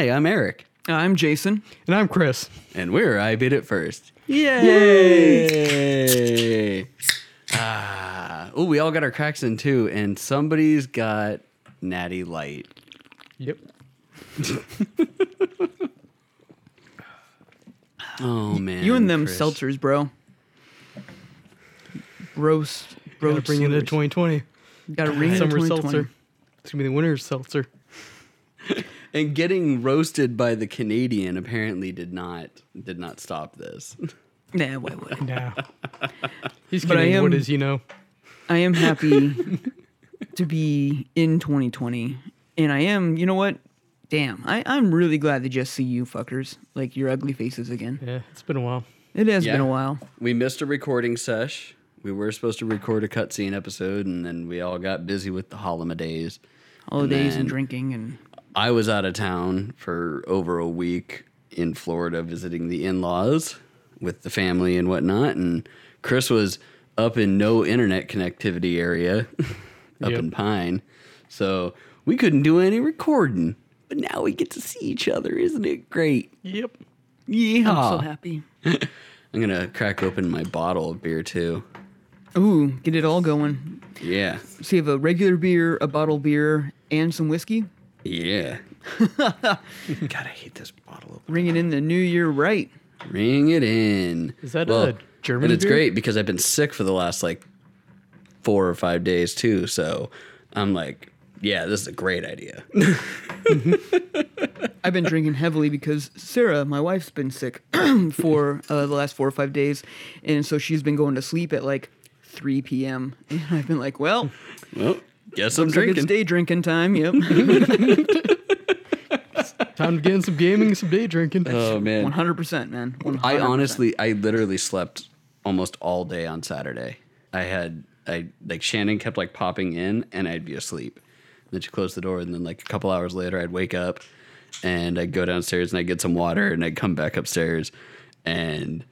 Hi, I'm Eric, I'm Jason. And I'm Chris. and we're I Beat It First. Yay! ah, oh, we all got our cracks in too, and somebody's got Natty Light. Yep. Oh man, You and them Chris. seltzers, bro. Roast, Gotta bring it to 2020. Got to ring it Summer seltzer. It's gonna be the winter's seltzer. and getting roasted by the Canadian apparently did not did not stop this. Nah, wait, wait. Nah. He's But I kidding. What am- is you know? I am happy to be in 2020, and I am. You know what? Damn, I, I'm really glad to just see you fuckers, like your ugly faces again. Yeah, it's been a while. It has Yeah. been a while. We missed a recording sesh. We were supposed to record a cutscene episode, and then we all got busy with the holidays. Holidays and then- drinking, and I was out of town for over a week in Florida visiting the in laws with the family and whatnot. And Chris was up in no internet connectivity area up Yep. in Pine. So we couldn't do any recording. But now we get to see each other. Isn't it great? Yep. Yeehaw. I'm so happy. I'm going to crack open my bottle of beer too. Ooh, get it all going. Yeah. So you have a regular beer, a bottle beer, and some whiskey. Yeah. God, I hate this bottle opener. Ringing in the new year right. Ring it in. Is that a German And it's beer? great because I've been sick for the last like four or five days too. So I'm like, yeah, this is a great idea. I've been drinking heavily because Sarah, my wife's been sick for uh, the last four or five days, and so she's been going to sleep at like 3 p.m. And I've been like, well, well, guess I'm looks like it's day drinking time. Yep, Time to get in some gaming, some day drinking. oh man, 100 percent, man. 100%. I honestly, I literally slept almost all day on Saturday. I had, I like Shannon kept like popping in, and I'd be asleep. then she closed the door, and then like a couple hours later, I'd wake up, and I'd go downstairs and I'd get some water, and I'd come back upstairs, and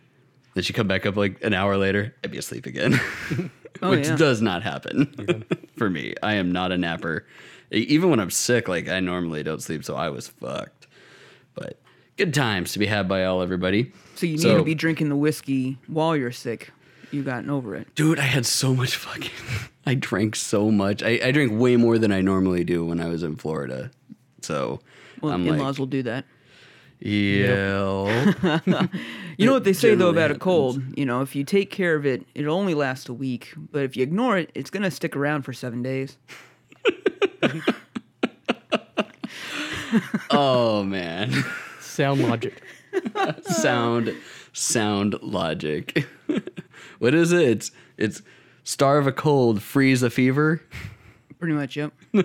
then she'd come back up like an hour later, I'd be asleep again, Oh, which yeah. does not happen for me. I am not a napper. Even when I'm sick, like I normally don't sleep, so I was fucked. But good times to be had by all everybody. So you need to be drinking the whiskey while you're sick. You've gotten over it. Dude, I had so much fucking. I drank so much. I, I drink way more than I normally do when I was in Florida. So Well, I'm in-laws like, will do that. yeah. You know what they say though generally about a cold? You know, if you take care of it, it'll only last a week. But if you ignore it, it's gonna stick around for seven days. oh man, Sound logic. sound sound logic. what is it? It's it's starve a cold, freeze a fever. Pretty much, yep. You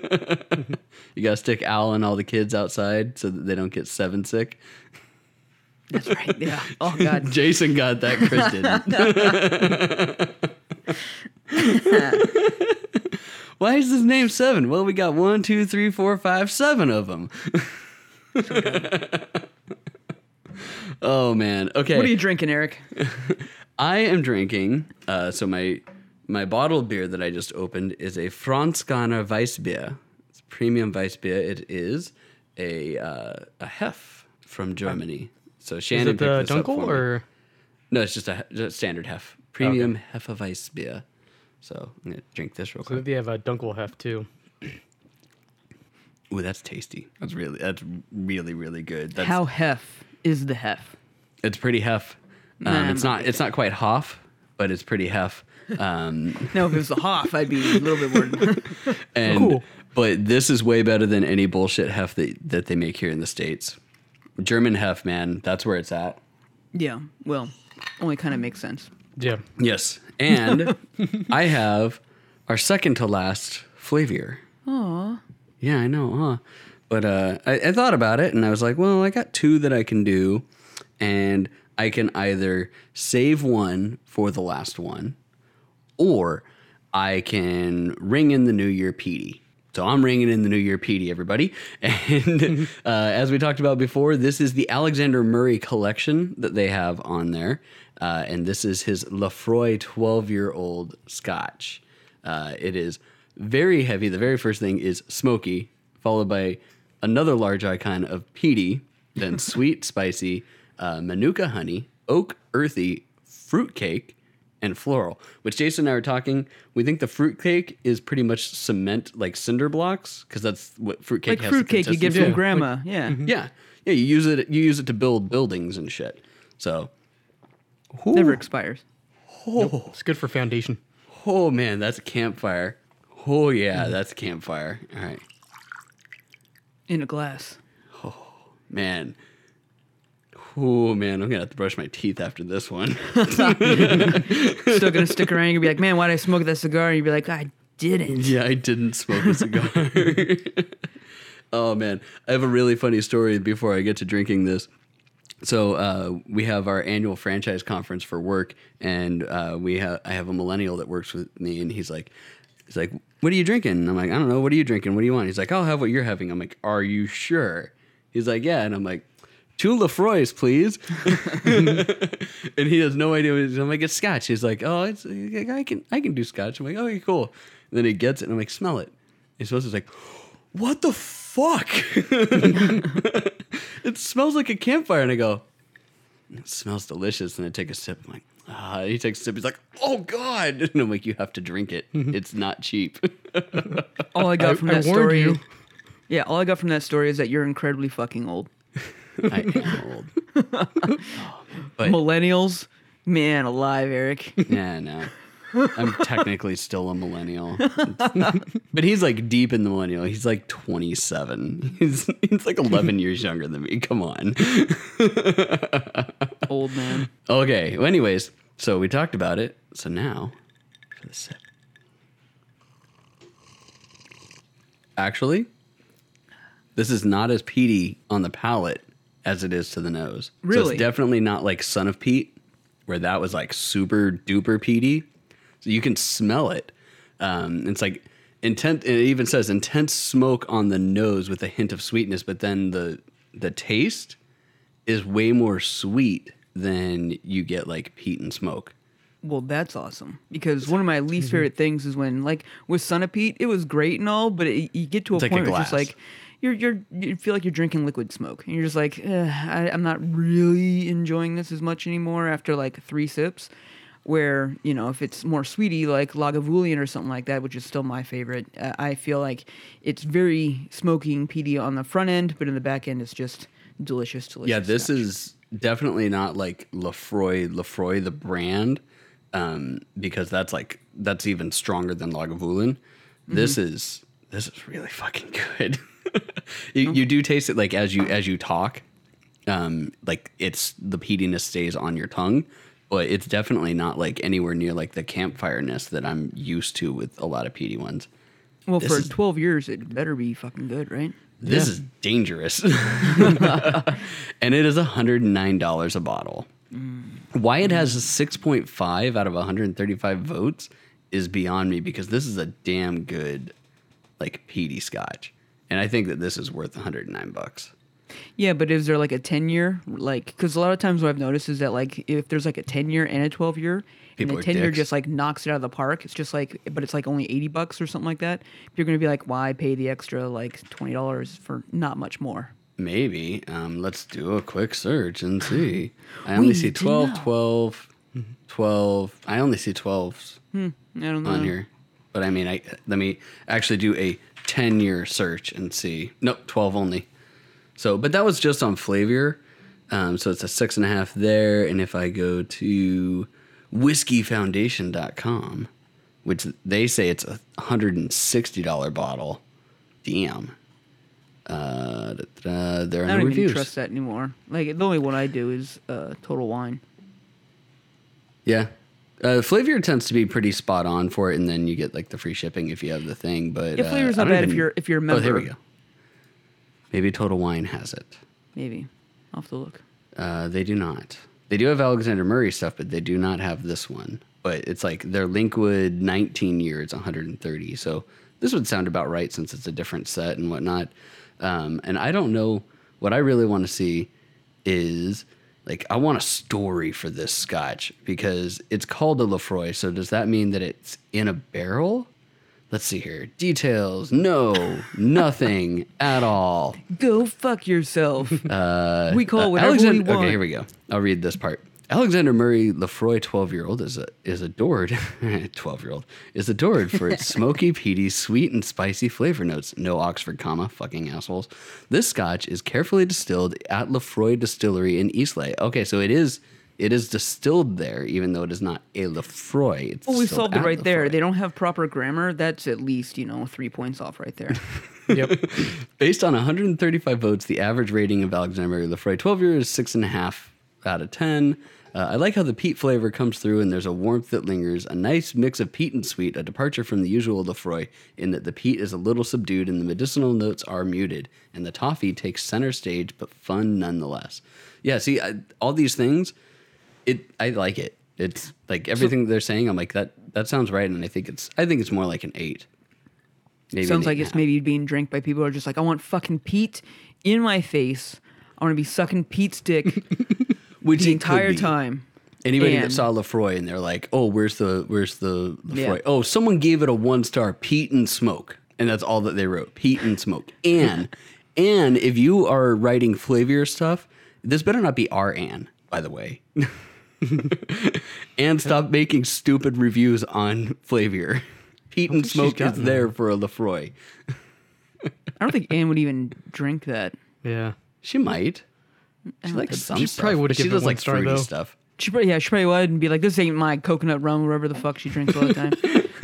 gotta stick Al and all the kids outside so that they don't get seven sick. That's right. Yeah. Oh God. Jason got that. Chris didn't. Why is his name seven? Well, we got one, two, three, four, five, seven of them. oh man. Okay. What are you drinking, Eric? I am drinking. Uh, so my my bottled beer that I just opened is a Franziskaner Weissbier. It's premium Weissbier. It is a uh, a Hef from Germany. So Is it the picked this up Dunkel for me. or No, it's just a, just standard Hef. Premium Hefeweiss beer. So I'm gonna drink this real quick. so quick. they have a Dunkel hef too? Ooh, that's tasty. That's really that's really really good. That's, How hef is the hef? it's pretty Hef. Um, Nah, it's I'm not it's not quite Hoff, but it's pretty Hef. Um, No, if it was the hoff, I'd be a little bit worried. and Cool. but this is way better than any bullshit Hef that that they make here in the states. German Hef, man, that's where it's at. yeah. Well, only kind of makes sense. Yeah. Yes, and I have our second to last flavor. Aw. Yeah, I know, huh? But uh, I, I thought about it and I was like, well, I got two that I can do, and I can either save one for the last one, or I can ring in the New Year Petey. So I'm ringing in the New Year Petey, everybody. And uh, as we talked about before, this is the Alexander Murray collection that they have on there. Uh, and this is his Laphroaig 12 year old scotch. Uh, it is very heavy. The very first thing is smoky, followed by another large icon of peaty, then sweet, spicy, uh, manuka honey, oak, earthy, fruitcake, and floral. Which Jason and I were talking. We think the fruitcake is pretty much cement, like cinder blocks, because that's what fruitcake Like has. the fruitcake you give consistency. from grandma. yeah. Mhm. Mm-hmm. Yeah, yeah. You use it. You use it to build buildings and shit. So, Never expires. oh, It's good for foundation. oh man, that's a campfire. Oh yeah, mm-hmm. that's a campfire. All right, In a glass. Oh man. Oh man, I'm gonna have to brush my teeth after this one. Still gonna stick around. You're gonna be like, man, why did I smoke that cigar? And you'd be like, I didn't. yeah, I didn't smoke a cigar. oh man, I have a really funny story before I get to drinking this. So uh, we have our annual franchise conference for work, and uh, we have I have a millennial that works with me, and he's like, he's like, "What are you drinking?" And I'm like, "I don't know. What are you drinking? What do you want?" He's like, "I'll have what you're having." I'm like, "Are you sure?" He's like, "Yeah," and I'm like. Two Laphroaigs, please. and he has no idea. What he's, I'm like, it's scotch. He's like, oh, it's I can I can do scotch. I'm like, okay, cool. And then he gets it, and I'm like, smell it. He's supposed to like, what the fuck? it smells like a campfire. And I go, it smells delicious. And I take a sip. I'm like, ah. He takes a sip. He's like, oh god. And I'm like, you have to drink it. It's not cheap. All I got from I that warned story. you. Yeah, all I got from that story is that you're incredibly fucking old. I am old. But- Millennials, man, alive, Eric. Yeah, no. I'm technically still a millennial. but he's like deep in the millennial. He's like 27. He's, he's like 11 years younger than me. Come on. old man. Okay. Well, anyways, so we talked about it. So now for the sip. Actually, this is not as peaty on the palate as it is to the nose. So it's definitely not like Son of Pete, where that was like super duper peaty. So you can smell it. Um, it's like intent. It even says intense smoke on the nose with a hint of sweetness, but then the the taste is way more sweet than you get like peat and smoke. Well, that's awesome because one of my least favorite things is when, like, with Son of a Peat, it was great and all, but it, you get to a It's like a point where it's just like you're you're you feel like you're drinking liquid smoke, and you're just like, I, I'm not really enjoying this as much anymore after like three sips. Where you know, if it's more sweetie like Lagavulin or something like that, which is still my favorite, uh, I feel like it's very smoking peaty on the front end, but in the back end, it's just delicious, delicious. Yeah, this scotch. is definitely not like Laphroaig, Laphroaig the brand, um, because that's like that's even stronger than Lagavulin. This is this is really fucking good. you, you do taste it like as you as you talk, um, like it's the peatiness stays on your tongue, but it's definitely not like anywhere near like the campfireness that I'm used to with a lot of peaty ones. well this for is- 12 years, it better be fucking good, right? This is dangerous. and it is $109 a bottle. Why it has a 6.5 out of 135 votes is beyond me because this is a damn good like peaty scotch. And I think that this is worth 109 bucks. Yeah, but is there like a 10 year? Like, because a lot of times what I've noticed is that, like, if there's like a 10 year and a 12 year, People and the 10 year just like knocks it out of the park, it's just like, but it's like only 80 bucks or something like that. You're going to be like, why pay the extra like $20 for not much more? Maybe. Um, let's do a quick search and see. I only see need 12, know. 12, 12. I only see 12s I don't know. on here. But I mean, I let me actually do a 10 year search and see. Nope, 12 only. So, but that was just on Flaviar. Um, so it's a six and a half there. And if I go to whiskeyfoundation.com, which they say it's a $160 bottle, damn. Uh, da, da, da, there are I don't even reviews. trust that anymore. Like, the only one I do is uh, Total Wine. Yeah. Uh, Flaviar tends to be pretty spot on for it, and then you get like the free shipping if you have the thing. But Yeah, uh, Flavor's I not bad if you're- if you're a member. Oh, there we go. Maybe Total Wine has it. Maybe. I'll have to look. Uh, they do not. They do have Alexander Murray stuff, but they do not have this one. But it's like their Linkwood 19 year, it's 130. So this would sound about right since it's a different set and whatnot. Um, and I don't know what I really want to see is like I want a story for this scotch because it's called a Laphroaig. So does that mean that it's in a barrel? let's see here. Details. No, nothing at all. Go fuck yourself. Uh, we call it uh, whatever we Alexander- want. Okay, here we go. I'll read this part. Alexander Murray Laphroaig, 12 year old, is, a, is adored, 12 year old, is adored for its smoky, peaty, sweet, and spicy flavor notes. No Oxford comma, fucking assholes. This scotch is carefully distilled at Laphroaig Distillery in Eastleigh. Okay, so it is it is distilled there, even though it is not a Laphroaig. It's Well, we solved it at right there. They don't have proper grammar. That's at least, you know, three points off right there. Yep. Based on 135 votes, the average rating of Alexander Murray Laphroaig 12 year is six and a half out of 10. Uh, I like how the peat flavor comes through and there's a warmth that lingers. A nice mix of peat and sweet, a departure from the usual Laphroaig in that the peat is a little subdued and the medicinal notes are muted. And the toffee takes center stage, but fun nonetheless. Yeah, see, I, all these things, it I like it. It's like everything they're saying. I'm like that. That sounds right, and I think it's. I think it's more like an eight. Maybe Sounds like it's and a half. maybe being drank by people who are just like, I want fucking peat in my face. I want to be sucking Pete's dick Which the entire time. Anybody that saw Laphroaig and they're like, "Oh, where's the where's the Laphroaig? Yeah. Oh, someone gave it a one star, Peat and Smoke, and that's all that they wrote, Peat and Smoke. And and if you are writing Flaviar stuff, this better not be our Ann, by the way. and stop making stupid reviews on Flaviar. Peat and Smoke is gotten there for a Laphroaig. I don't think Anne would even drink that. Yeah. She might. She likes some She stuff. probably would've She given it does one like star, fruity though. stuff. She probably, yeah, she probably would and be like, this ain't my coconut rum, whatever the fuck she drinks all the time.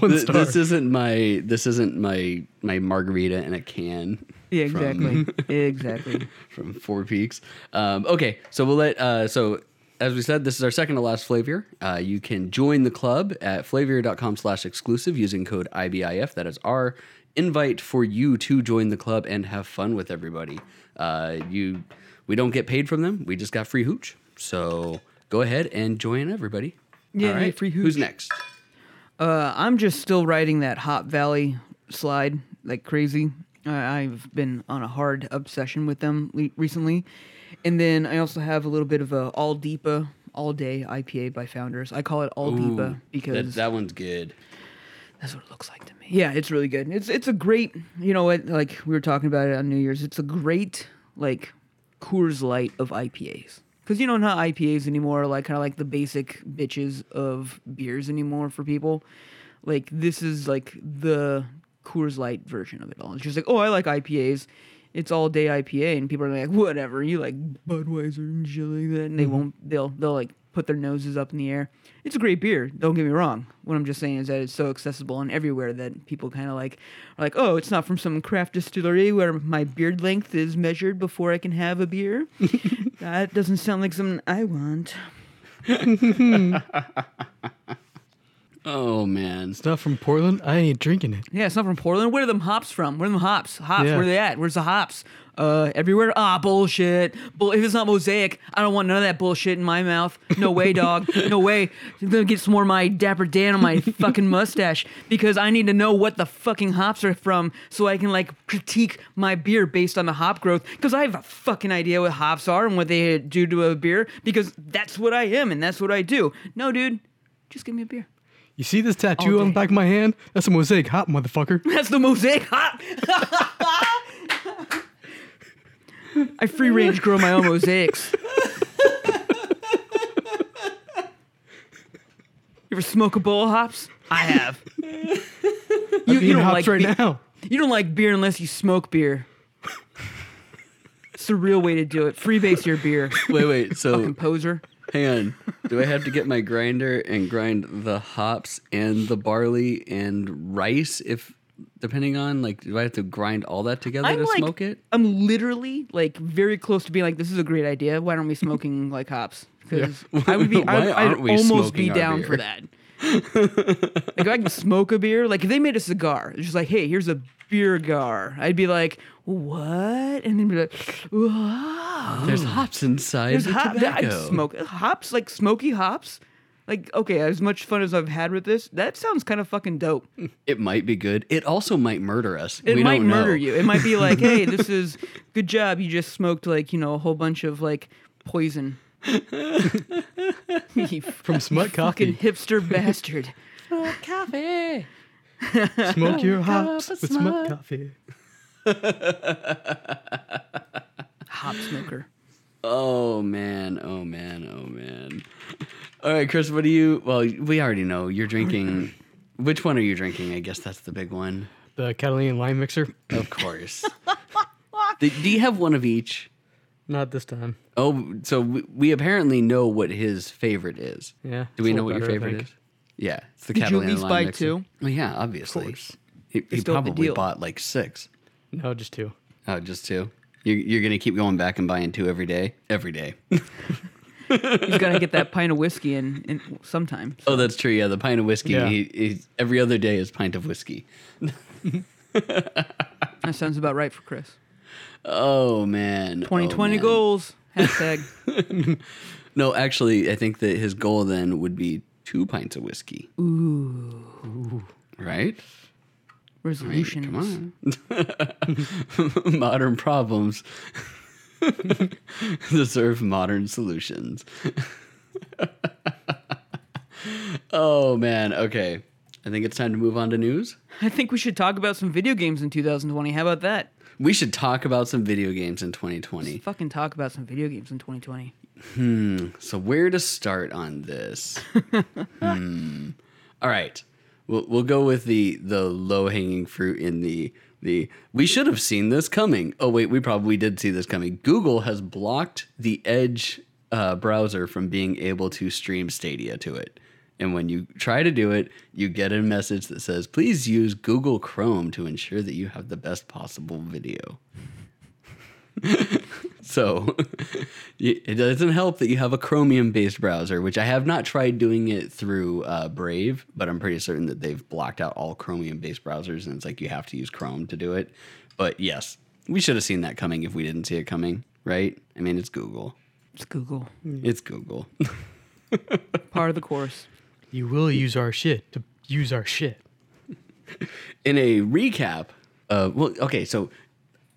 One Th- star. This isn't my this isn't my my margarita in a can. yeah, from- exactly. exactly. from Four Peaks. Um, okay, so we'll let. Uh, so as we said, this is our second to last Flaviar. Uh, you can join the club at flaviar.com slash exclusive using code IBIF. That is our invite for you to join the club and have fun with everybody. Uh, you, we don't get paid from them. We just got free hooch. So go ahead and join everybody. Yeah, All right. free hooch. Who's next? Uh, I'm just still riding that Hop Valley slide like crazy. I I've been on a hard obsession with them le- recently, and then I also have a little bit of a All Deepa All Day IPA by Founders. I call it All Ooh, Deepa that, because that one's good. that's what it looks like to me. Yeah, it's really good. It's it's a great, you know what? Like we were talking about it on New Year's. It's a great like Coors Light of IPAs. Because you know not IPAs anymore are like kind of like the basic bitches of beers anymore for people. Like this is like the Coors Light version of it all. It's just like oh I like IPAs. It's all day IPA and people are like whatever you like Budweiser and shit like that and they mm-hmm. won't they'll they'll like put their noses up in the air. It's a great beer. Don't get me wrong. What I'm just saying is that it's so accessible and everywhere that people kind of like are like, oh, it's not from some craft distillery where my beard length is measured before I can have a beer. that doesn't sound like something I want. Oh man. it's not from Portland. I ain't drinking it. Yeah, it's not from Portland. Where are them hops from? Where are them hops? Hops. Yeah. Where are they at? Where's the hops? Uh, everywhere. Ah, bullshit. Bull- if it's not mosaic, I don't want none of that bullshit in my mouth. No way, dog. No way. I'm gonna get some more of my Dapper Dan on my fucking mustache because I need to know what the fucking hops are from so I can like critique my beer based on the hop growth because I have a fucking idea what hops are and what they do to a beer because that's what I am and that's what I do. No, dude, just give me a beer. You see this tattoo oh, on the back of my hand? That's a mosaic hop, motherfucker. That's the mosaic hop. I free range grow my own mosaics. You ever smoke a bowl of hops? I have. You, I'm you don't hops like right be- now. You don't like beer unless you smoke beer. It's the real way to do it. Freebase your beer, Wait, wait. So composer. Hang on. Do I have to get my grinder and grind the hops and the barley and rice if depending on like do I have to grind all that together I'm to like, smoke it? I'm literally like very close to being like, this is a great idea. Why aren't we smoking like hops? Because I would be, Why I, we almost be down beer? for that. like if I can smoke a beer, like if they made a cigar, it's just like, hey, here's a beer gar. I'd be like, what? And then be like, wow. There's hops inside There's the hop. tobacco. I'd smoke hops, like smoky hops. Like okay, as much fun as I've had with this, that sounds kind of fucking dope. It might be good. It also might murder us. It we might don't know. murder you. It might be like, hey, this is good job. You just smoked like you know a whole bunch of like poison. From Smut fucking Coffee. hipster bastard. Coffee. Smoke your hops with smart coffee. Hop smoker. Oh man, oh man, oh man. All right, Chris, what do you? Well, we already know you're drinking. Which one are you drinking? I guess that's the big one. The Catalan lime mixer. Of course. do, do you have one of each? Not this time. Oh, so we, we apparently know what his favorite is. Yeah. Do we know what little your favorite is? Yeah, it's the Did you at Catalan least lime buy mixer. two? Well, yeah, obviously. course. He, he still a probably deal. bought like six. No, just two. Oh, just two. You're, you're gonna keep going back and buying two every day. Every day. He's got to get that pint of whiskey in, in sometime. oh, that's true. Yeah, the pint of whiskey. Yeah. He, he's, every other day is pint of whiskey. That sounds about right for Chris. Oh man. 2020 oh, man. goals. Hashtag. No, actually, I think that his goal then would be two pints of whiskey. Ooh. Right? resolutions. Come on. modern problems deserve modern solutions. oh man, okay. I think it's time to move on to news. I think we should talk about some video games in 2020. How about that? We should talk about some video games in 2020. Fucking talk about some video games in 2020. So where to start on this? hmm. All right. We'll we'll go with the the low hanging fruit in the the we should have seen this coming. Oh wait, we probably did see this coming. Google has blocked the Edge uh, browser from being able to stream Stadia to it. And when you try to do it, you get a message that says, "Please use Google Chrome to ensure that you have the best possible video." So it doesn't help that you have a Chromium based browser, which I have not tried doing it through uh, Brave, but I'm pretty certain that they've blocked out all Chromium based browsers and it's like you have to use Chrome to do it. But yes, we should have seen that coming if we didn't see it coming, right? I mean, it's Google. It's Google. It's Google. Part of the course. You will use our shit to use our shit. In a recap, uh, well, okay, so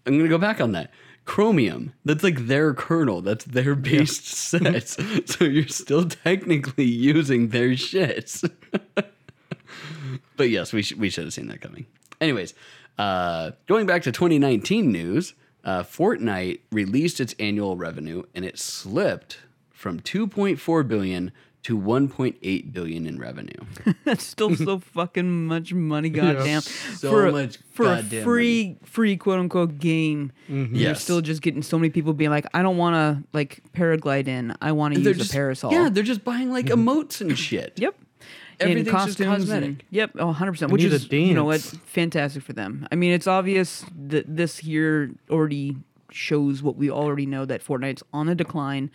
I'm going to go back on that. Chromium, that's like their kernel, that's their based sets. so you're still technically using their shits. but yes, we, sh- we should have seen that coming. Anyways, uh, going back to 2019 news, uh, Fortnite released its annual revenue and it slipped from 2.4 billion to 1.8 billion in revenue. That's still so fucking much money, goddamn. So for a, much for goddamn a free, free quote unquote game. Mm-hmm. You're Yes. still just getting so many people being like, I don't want to like paraglide in. I want to use just, a parasol. Yeah, they're just buying like mm-hmm. emotes and shit. Yep. Everything's and just cosmetic. and- yep, oh, 100%. Which need a is, you know what, fantastic for them. I mean, it's obvious that this year already shows what we already know that Fortnite's on the decline.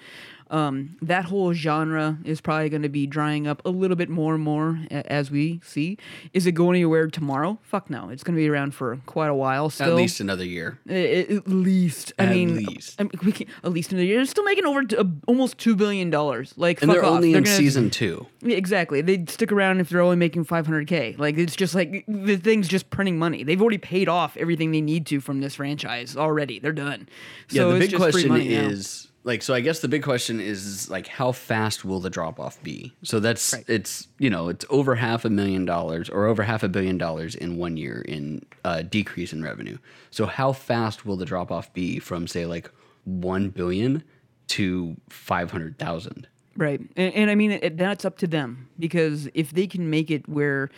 Um, that whole genre is probably going to be drying up a little bit more and more a- as we see. Is it going anywhere tomorrow? Fuck no. It's going to be around for quite a while still. At least another year. A- At least, I At mean, least. I mean, we can, at least in a year, they're still making over t- uh, almost two billion dollars. Like, And fuck they're off. only in gonna- season two. yeah, exactly. They'd stick around if they're only making 500k. Like it's just like the thing's just printing money. They've already paid off everything they need to from this franchise already. They're done. Yeah, So the big question is. now. Like so I guess the big question is like how fast will the drop off be? So that's Right. it's you know, it's over half a million dollars or over half a billion dollars in one year in uh, decrease in revenue. So how fast will the drop off be from say like 1 billion to 500,000? Right. And, and I mean, it, that's up to them because if they can make it where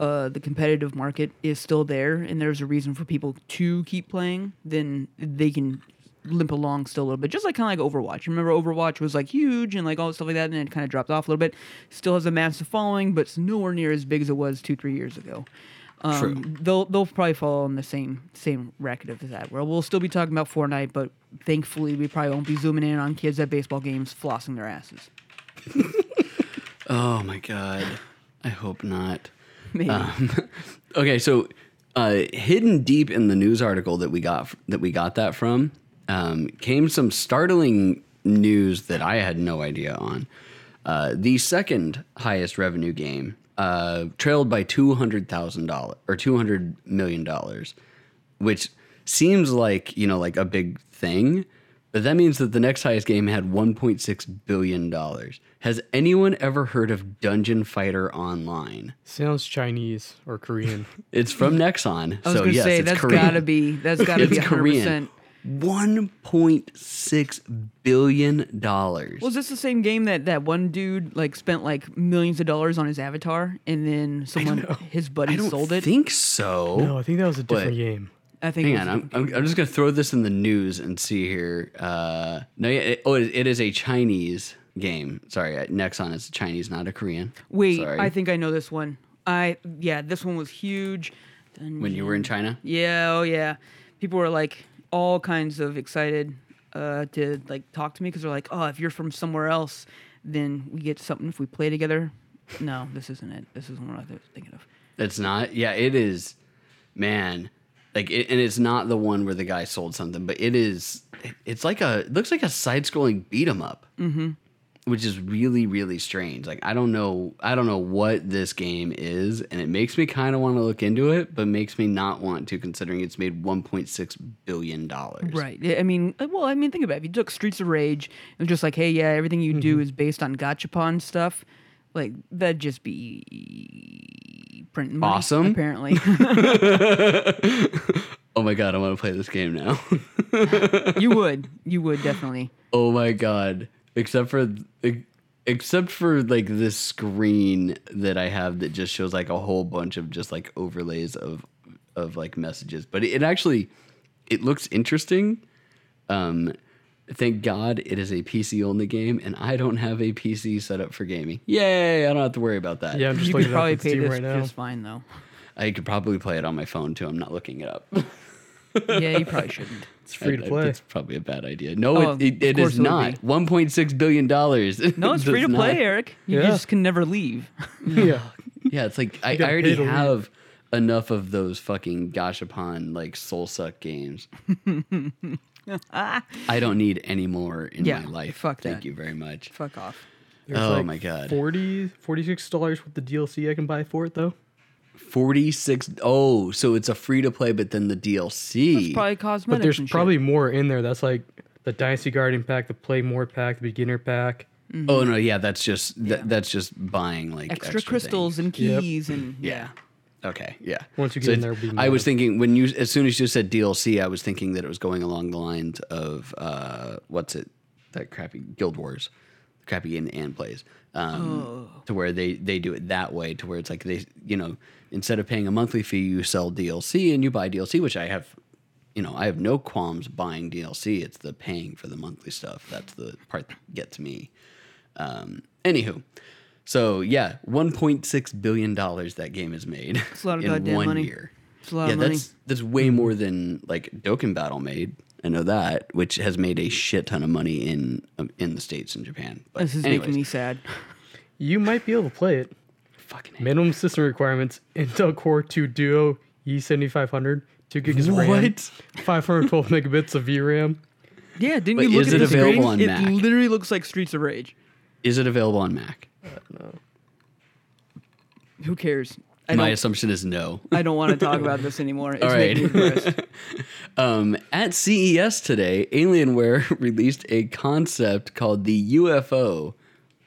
uh, the competitive market is still there and there's a reason for people to keep playing, then they can limp along still a little bit. Just like kind of like Overwatch. Remember, Overwatch was like huge and like all stuff like that, and it kind of dropped off a little bit. Still has a massive following, but it's nowhere near as big as it was two, three years ago. Um, True. They'll they'll probably follow in the same same racket of that. Where we'll still be talking about Fortnite, but thankfully we probably won't be zooming in on kids at baseball games flossing their asses. Oh my god. I hope not. Maybe. Okay, so uh, hidden deep in the news article that we got that we got that from um, came some startling news that I had no idea on. Uh, the second highest revenue game, uh, trailed by two hundred thousand dollars or two hundred million dollars, which seems like you know like a big thing, But that means that the next highest game had 1.6 billion dollars. Has anyone ever heard of Dungeon Fighter Online? Sounds Chinese or Korean. It's from Nexon. I was so gonna yes, say it's that's Korean. gotta be that's gotta It's be 100. Korean. Percent 1.6 billion dollars. Was this the same game that that one dude like spent like millions of dollars on his avatar and then someone his I buddy don't sold it? I think so. no, I think that was a different game. I think. Hang it on, was- I'm, I'm, I'm just gonna throw this in the news and see here. Uh, no, yeah, it, oh, it, it is a Chinese game. Sorry, uh, Nexon is Chinese, not a Korean. Wait, Sorry. I think I know this one. I yeah, this one was huge. when you were in China. Yeah, oh yeah. People were like all kinds of excited uh, to like talk to me because they're like, oh, if you're from somewhere else, then we get something if we play together. No, this isn't it. This isn't what I was thinking of. It's not. Yeah, it is. Man, like, it, and it's not the one where the guy sold something, but it is. it- It's like a. It looks like a side-scrolling beat 'em up. Mm-hmm. Which is really, really strange. Like I don't know, I don't know what this game is, and it makes me kind of want to look into it, but makes me not want to, considering it's made 1.6 billion dollars. Right. I mean, uh, well, I mean, think about it. If you took Streets of Rage and just like, hey, yeah, everything you do is based on gachapon stuff, like that'd just be printing money, Awesome. Apparently, Oh my god, I want to play this game now. you would, you would definitely. Oh my god! Except for except for like this screen that I have that just shows like a whole bunch of just like overlays of of like messages, but it, actually it looks interesting. Um, thank God it is a PC only game, and I don't have a PC set up for gaming. Yay! I don't have to worry about that. Yeah, I'm just you could it probably on pay this right now. just fine, though. I could probably play it on my phone too. I'm not looking it up. yeah, you probably shouldn't. It's free to I- I- play. It's probably a bad idea. No, Oh, it, um, it, of it course is it would not. One point six billion dollars. No, it's free to play, Eric. You Yeah. just can never leave. yeah. Yeah, it's like I, I already pay to have enough of those fucking gashapon like soul suck games. I don't need any more in Yeah, my life. fuck Thank that. you very much. Fuck off. There's Oh like my God. 40 $46 with the DLC I can buy for it though. Forty six. Oh, so it's a free to play, but then the DLC. It's probably cosmetics. But there's and shit. probably more in there. That's like the Dynasty Guardian pack, the Play More pack, the beginner pack. oh no, yeah, that's just th- Yeah. that's just buying like extra, extra, crystals things. and Yep. keys and Yeah. yeah. Okay. Yeah. Once you get So in there, be I was thinking when you as soon as you said DLC, I was thinking that it was going along the lines of uh, what's it that crappy Guild Wars, crappy and and plays. Um, To where they they do it that way, to where it's like they you know instead of paying a monthly fee, you sell DLC and you buy DLC, which I have. You know, I have no qualms buying DLC. It's the paying for the monthly stuff that's the part that gets me. Um, anywho, so yeah, one point six billion dollars that game has made It's a lot of in goddamn one money. year. It's a lot yeah, of money. Yeah that's that's way more than like Dokkan Battle made. I know that, which has made a shit ton of money in um, in the states and Japan. But This is anyways, making me sad. You might be able to play it. fucking A. Minimum system requirements: Intel Core 2 Duo E7500, 2 gigs of RAM, What? 512 megabits of VRAM. Yeah, didn't But you look is at it the available screen? on it Mac? literally looks like Streets of Rage. Is it available on Mac? Who cares? I My assumption is no. I don't want to talk about this anymore. It's All right. Um, at CES today, Alienware released a concept called the UFO,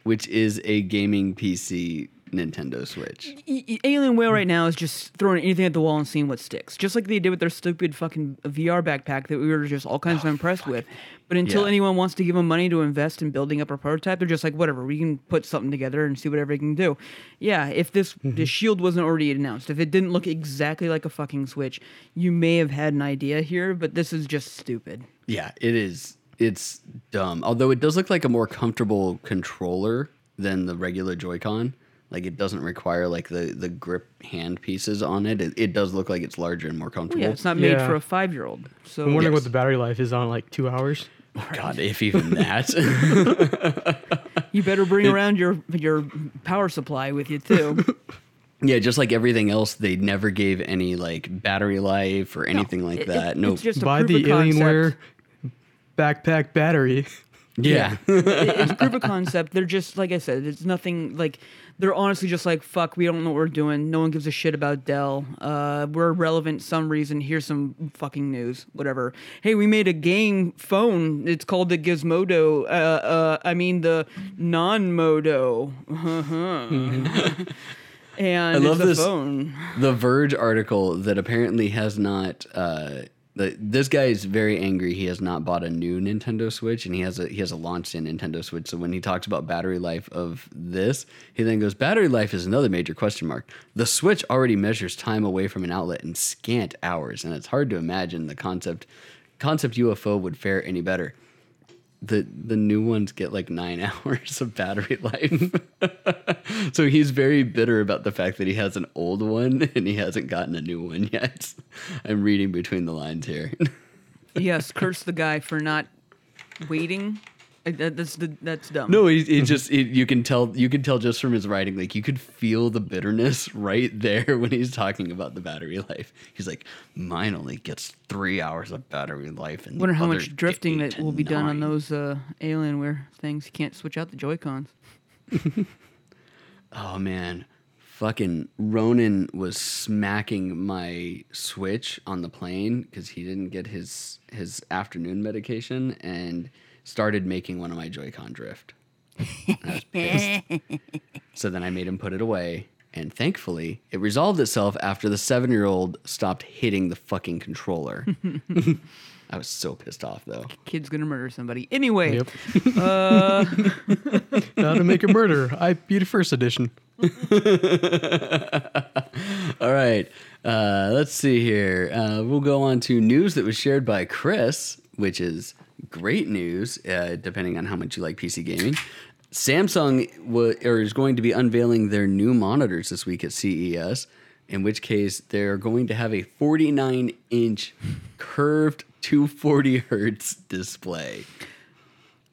which is a gaming PC Nintendo Switch. E- E- Alien Whale right now is just throwing anything at the wall and seeing what sticks, just like they did with their stupid fucking VR backpack that we were just all kinds of oh, impressed with. But until Yeah. anyone wants to give them money to invest in building up a prototype, they're just like, whatever, we can put something together and see whatever we can do. Yeah, if this mm-hmm. the Shield wasn't already announced, if it didn't look exactly like a fucking Switch, you may have had an idea here, but this is just stupid. Yeah, it is. It's dumb. Although it does look like a more comfortable controller than the regular Joy-Con. Like it doesn't require like the the grip hand pieces on it. It, it does look like it's larger and more Well, comfortable. yeah, it's not made Yeah. for a five year old. So I'm wondering Yes. what the battery life is on like two hours. Oh, God, if even that. you better bring around your your power supply with you too. yeah, just like everything else, they never gave any like battery life or anything like It- it- that. No, it's just a Buy proof the of concept. Alienware backpack battery. Yeah. It- it's proof of concept. They're just like I said. It's nothing like they're honestly just like fuck. We don't know what we're doing. No one gives a shit about Dell. Uh, we're relevant some reason. Here's some fucking news. Whatever. Hey, we made a game phone. It's called the Gizmondo. Uh, uh, I mean the non-modo. and I love this- phone. the Verge article that apparently has not. Uh, the, this guy is very angry. He has not bought a new Nintendo Switch, and he has a he has a launched in Nintendo Switch. So when he talks about battery life of this, he then goes, "Battery life is another major question mark. The Switch already measures time away from an outlet in scant hours, and it's hard to imagine the concept concept UFO would fare any better." The the new ones get like nine hours of battery life. so he's very bitter about the fact that he has an old one and he hasn't gotten a new one yet. I'm reading between the lines here. yes, curse the guy for not waiting. That- That's the that's dumb. no, it, he just he, you can tell you can tell just from his writing, like you could feel the bitterness right there when he's talking about the battery life. He's like, mine only gets three hours of battery life, and Wonder how much drifting that will be done on those uh, Alienware things. You can't switch out the Joy Cons. Oh man, fucking Ronan was smacking my Switch on the plane because he didn't get his his afternoon medication and started making one of my Joy-Con drift. I was pissed. so then I made him put it away, and thankfully it resolved itself after the seven-year-old stopped hitting the fucking controller. I was so pissed off though. Kid's gonna murder somebody. Anyway, Yep. How to make a murder. I beat first edition. All right. Uh, let's see here. Uh, we'll go on to news that was shared by Chris, which is great news, uh, depending on how much you like PC gaming. Samsung wa- or is going to be unveiling their new monitors this week at CES, in which case they're going to have a 49 inch curved 240 hertz display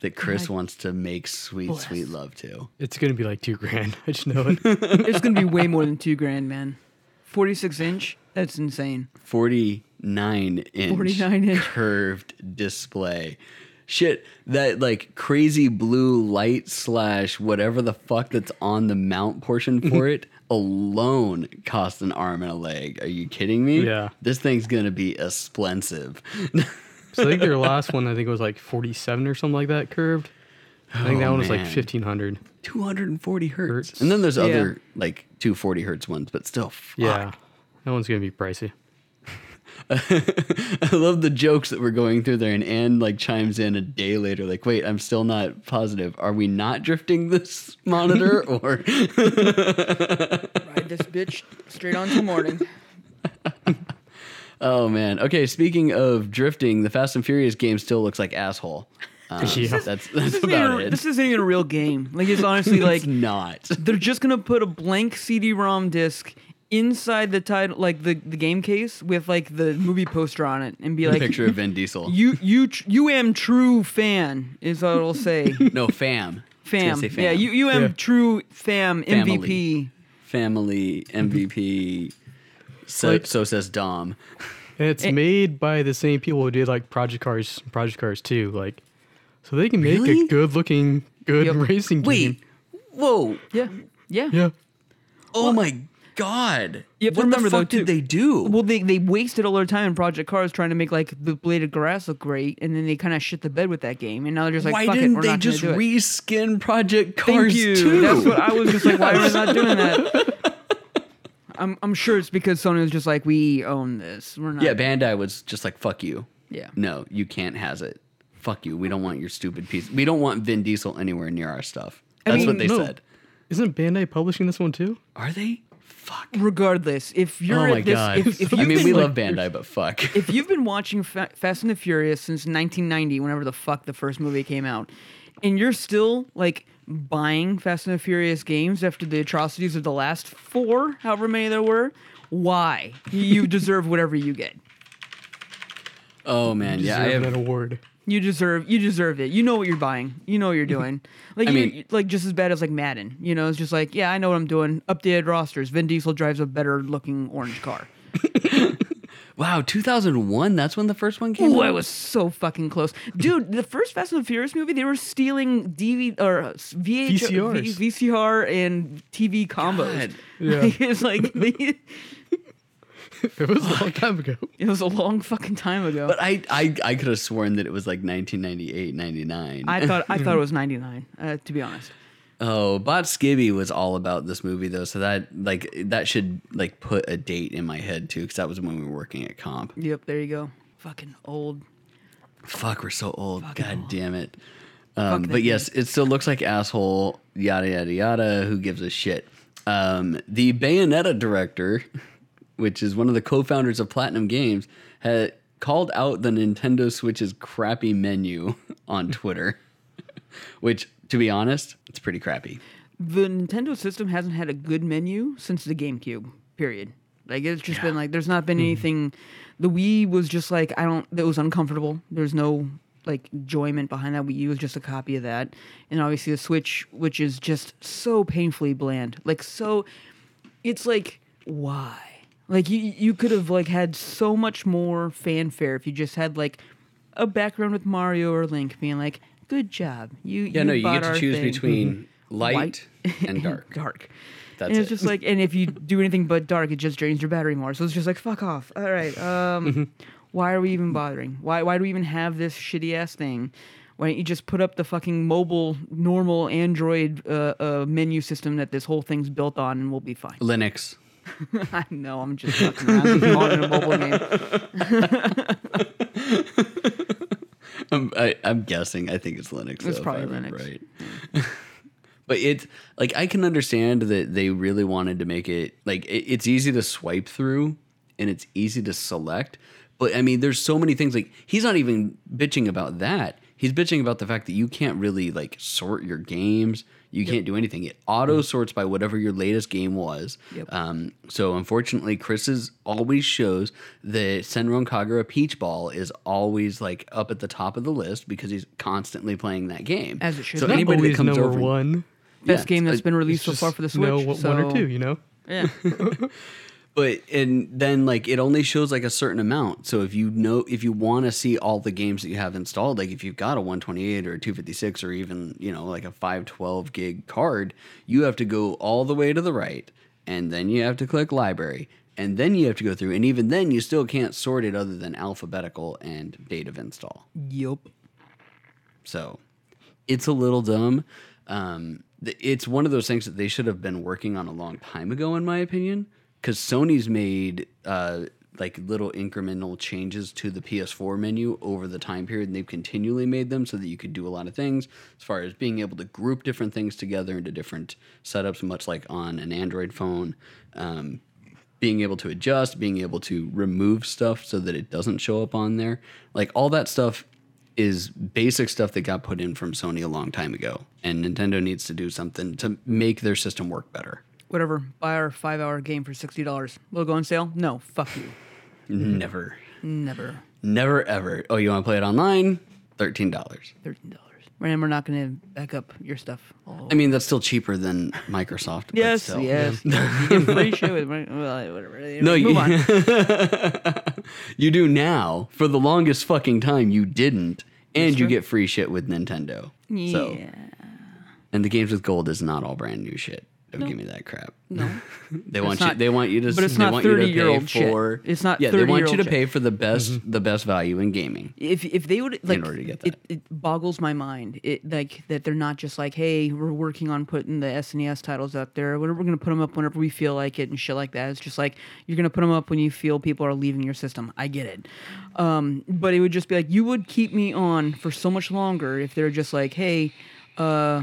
that Chris wants to make sweet, sweet love to. It's gonna be like two grand. I just know it. it's gonna be way more than two grand, man. Forty-six inch. That's insane. 49 inch 49 inch. curved display. Shit, that like crazy blue light slash whatever the fuck that's on the mount portion for it alone cost an arm and a leg. Are you kidding me? Yeah. This thing's gonna be explensive. So I think their last one, I think it was like 47 or something like that curved. I think that Oh, one was like man. 1500. 240 hertz. Hertz. And then there's Yeah. other like 240 hertz ones, but still, fuck. Yeah. That one's gonna be pricey. I love the jokes that we're going through there, and Anne like chimes in a day later, like, "Wait, I'm still not positive. Are we not drifting this monitor, or Ride this bitch straight on to morning. oh man? Okay, speaking of drifting, the Fast and Furious game still looks like asshole. Um, Yeah. that's that's This isn't, about even, it. this isn't even a real game. Like it's honestly like not. they're just gonna put a blank CD-ROM disc inside the title, like the, the game case, with like the movie poster on it, and be like, Picture of Vin Diesel. "You you tr- you am true fan," is what it'll say. no, fam. It's gonna Fam, yeah, you you am Yeah. true fam Family. MVP. family MVP. So, Like- so says Dom. And it's Eh. made by the same people who did like Project Cars, Project Cars 2. Like, so they can make Really? a good looking, good Yep. racing game. Wait, whoa! Yeah, yeah. Yeah. Oh my god! You what remember, the fuck though, did they do? Well, they they wasted all their time in Project Cars trying to make like the bladed grass look great, and then they kind of shit the bed with that game, and now they're just like, why "Fuck didn't we're they not just do it." reskin Project Thank Cars you. 2? That's what I was just like. Why are we not doing that? I'm I'm sure it's because Sony was just like, we own this. We're not. yeah, Bandai was just like, "Fuck you." Yeah. No, you can't has it. Fuck you. We don't want your stupid piece. We don't want Vin Diesel anywhere near our stuff. I That's mean, what they no. said. Isn't Bandai publishing this one too? Are they? Fuck. Regardless, if you're oh at my this, god. if, if I you've mean, been, we like, love Bandai, but fuck. if you've been watching Fa- Fast and the Furious since 1990, whenever the fuck the first movie came out, and you're still like buying Fast and the Furious games after the atrocities of the last four, however many there were, why? You deserve whatever you get. oh man, yeah. I have, that award. You deserve you deserve it. You know what you're buying. You know what you're doing. Like I you, mean- like just as bad as like Madden. You know, it's just like, yeah, I know what I'm doing. Updated rosters. Vin Diesel drives a better looking orange car. Wow, 2001. That's when the first one came. Ooh, out? I was so fucking close, dude. The first Fast and the Furious movie, they were stealing DVD or uh, VH, VCRs. V- VCR and TV combos. Yeah. It's like they, It was a long time ago. it was a long fucking time ago. But I, I, I could have sworn that it was like 1998, 99. I thought I thought it was ninety nine. Uh, to be honest, oh, Bot Skibby was all about this movie though, so that like that should like put a date in my head too, because that was when we were working at Comp. yep. There you go. Fucking old. Fuck, we're so old. God old. damn it. Um, but yes, it still looks like asshole. Yada yada yada. Who gives a shit? Um, the Bayonetta director, which is one of the co-founders of Platinum Games, had called out the Nintendo Switch's crappy menu on Twitter. which, to be honest, it's pretty crappy. The Nintendo system hasn't had a good menu since the GameCube. Period. Like it's just been like there's not been mm-hmm. anything. The Wii was just like I don't. It was uncomfortable. There's no like enjoyment behind that. Wii U was just a copy of that, and obviously the Switch, which is just so painfully bland. Like so, it's like why? Like you you could have like had so much more fanfare if you just had like a background with Mario or Link being like, "Good job, you." Yeah, no, you get to choose thing." between light, White and dark. dark. That's and it's it. just like, and if you do anything but dark, it just drains your battery more. So it's just like, fuck off. All right. Um, why are we even bothering? Why why do we even have this shitty ass thing? Why don't you just put up the fucking mobile, normal Android uh, uh, menu system that this whole thing's built on, and we'll be fine. Linux. I know. I'm just fucking around calling it a mobile game. I'm, I, I'm guessing. I think it's Linux. It's though, probably Linux. Right. but it's like I can understand that they really wanted to make it like it, it's easy to swipe through and it's easy to select. But I mean, there's so many things. Like he's not even bitching about that. He's bitching about the fact that you can't really like sort your games. You can't do anything. It auto sorts by whatever your latest game was. Yep. Um, so unfortunately, Chris's always shows that Senran Kagura Peach Ball is always like up at the top of the list because he's constantly playing that game. As it should So be. anybody that comes number over, one. Best Yeah, game that's been released so far for the Switch. know what- one or two, you know. Yeah. but and then like it only shows like a certain amount. So if you know if you want to see all the games that you have installed, like if you've got a 128 or a 256 or even you know like a 512 gig card, you have to go all the way to the right, and then you have to click library. And then you have to go through, and even then, you still can't sort it other than alphabetical and date of install. yep So it's a little dumb. Um, it's one of those things that they should have been working on a long time ago, in my opinion, because Sony's made uh, like little incremental changes to the PS4 menu over the time period, and they've continually made them so that you could do a lot of things as far as being able to group different things together into different setups, much like on an Android phone. Um, being able to adjust, being able to remove stuff so that it doesn't show up on there. Like all that stuff is basic stuff that got put in from Sony a long time ago. And Nintendo needs to do something to make their system work better. Whatever. Buy our five hour game for sixty dollars. Will it go on sale? No. Fuck you. Never. Never. Never ever. Oh, you want to play it online? $13. Thirteen dollars. And we're not going to back up your stuff. all I mean, that's still cheaper than Microsoft. but Yes, still. yes, yes. You free shit with my, well, whatever. No, move you, on. you do now. For the longest fucking time, you didn't. And you get free shit with Nintendo. So, Yeah. and the games with gold is not all brand new shit. Don't give me that crap. No. They want not- you. They want you to. but it's they not want you to 30-year-old pay shit. for. It's not Yeah, they want you 30-year-old to shit. pay for the best, the best value in gaming. If if they would like order to get It, it boggles my mind. It like that they're not just like, hey, we're working on putting the SNES titles up there. We're, we're gonna put them up whenever we feel like it and shit like that. It's just like you're gonna put them up when you feel people are leaving your system. I get it, um, but it would just be like you would keep me on for so much longer if they're just like, hey, uh,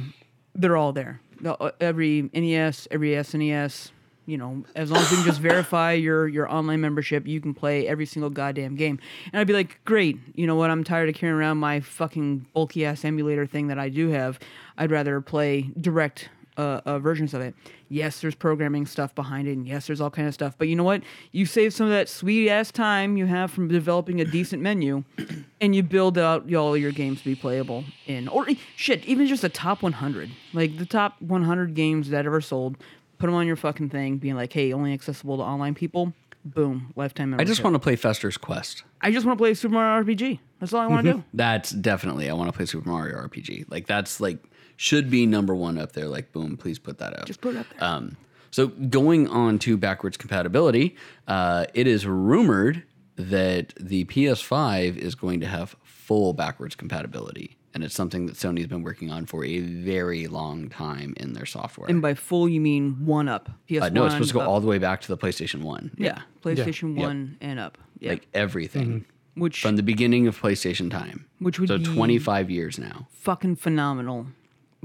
they're all there. The- uh, Every NES, every SNES. You know, as long as you can just verify your your online membership, you can play every single goddamn game. And I'd be like, great. You know what? I'm tired of carrying around my fucking bulky ass emulator thing that I do have. I'd rather play direct uh, uh, versions of it. Yes, there's programming stuff behind it, and yes, there's all kind of stuff. But you know what? You save some of that sweet ass time you have from developing a decent menu, and you build out all your games to be playable in, or shit, even just the top 100, like the top 100 games that ever sold. Put them on your fucking thing, being like, "Hey, only accessible to online people." boom, lifetime I just want to play Fester's Quest. I just want to play Super Mario RPG. That's all I want to do. That's definitely I want to play Super Mario RPG. Like that's like should be number one up there. Like boom, please put that up. Just put it up there. Um, so going on to backwards compatibility, uh, it is rumored that the PS5 is going to have full backwards compatibility, and it's something that Sony's been working on for a very long time in their software. and by full, you mean one up. PS1. uh, no, it's supposed to go up. all the way back to the PlayStation One. Yeah, PlayStation Yep. One and up. Yeah, like everything which from the beginning of PlayStation time. Which would so be- 25 years now. fucking phenomenal,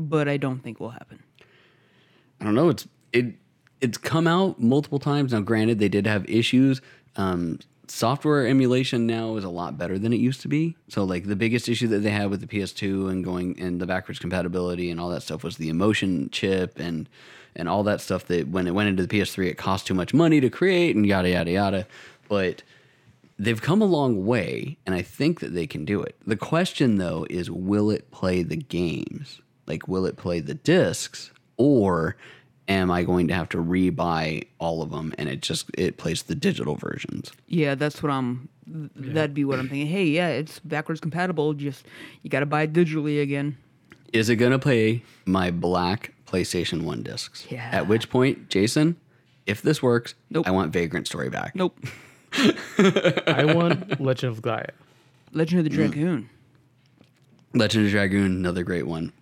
but I don't think will happen. I don't know. It's it it's come out multiple times now. Granted, they did have issues. Um, software emulation now is a lot better than it used to be. So like the biggest issue that they had with the PS2 and going and the backwards compatibility and all that stuff was the emotion chip and and all that stuff that when it went into the PS3 it cost too much money to create and yada yada yada. But they've come a long way and I think that they can do it. The question though is will it play the games? Like will it play the discs or am I going to have to rebuy all of them and it just it plays the digital versions? Yeah, that's what I'm. th- That'd be what I'm thinking. Hey, yeah, it's backwards compatible. Just you got to buy it digitally again. Is it going to play my black PlayStation 1 discs? Yeah. At which point, Jason, if this works, Nope. I want Vagrant Story back. Nope. I want Legend of Gaia. Legend of the Mm. Dragoon. Legend of Dragoon, another great one.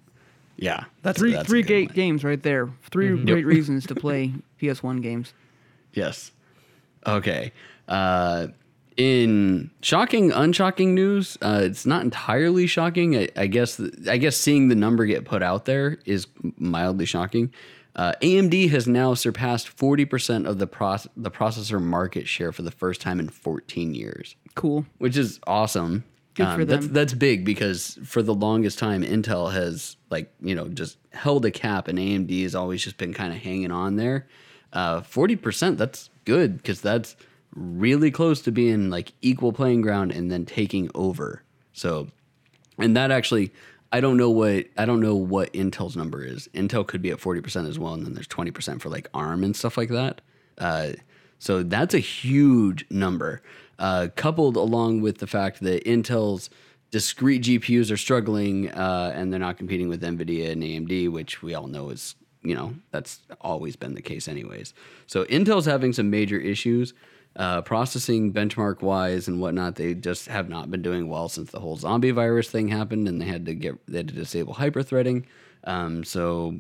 Yeah, that's Three that's three great one. games right there. 3 great reasons to play PS1 games. Yes. Okay. Uh, in shocking, unshocking news, uh, it's not entirely shocking. I, I guess. I guess seeing the number get put out there is mildly shocking. Uh, AMD has now surpassed forty percent of the proce- the processor market share for the first time in fourteen years, Cool. which is awesome. Good for That's them. that's big because for the longest time, Intel has like you know just held a cap, and AMD has always just been kind of hanging on there. Uh, Forty percent, that's good because that's really close to being like equal playing ground and then taking over. So, and that actually, I don't know what I don't know what Intel's number is. Intel could be at forty percent as well, and then there's twenty percent for like ARM and stuff like that. Uh, so that's a huge number, uh, coupled along with the fact that Intel's discrete GPUs are struggling uh, and they're not competing with NVIDIA and AMD, which we all know is, you know, that's always been the case, anyways. So Intel's having some major issues. Uh, processing benchmark wise and whatnot, they just have not been doing well since the whole zombie virus thing happened, and they had to get they had to disable hyperthreading. Um, so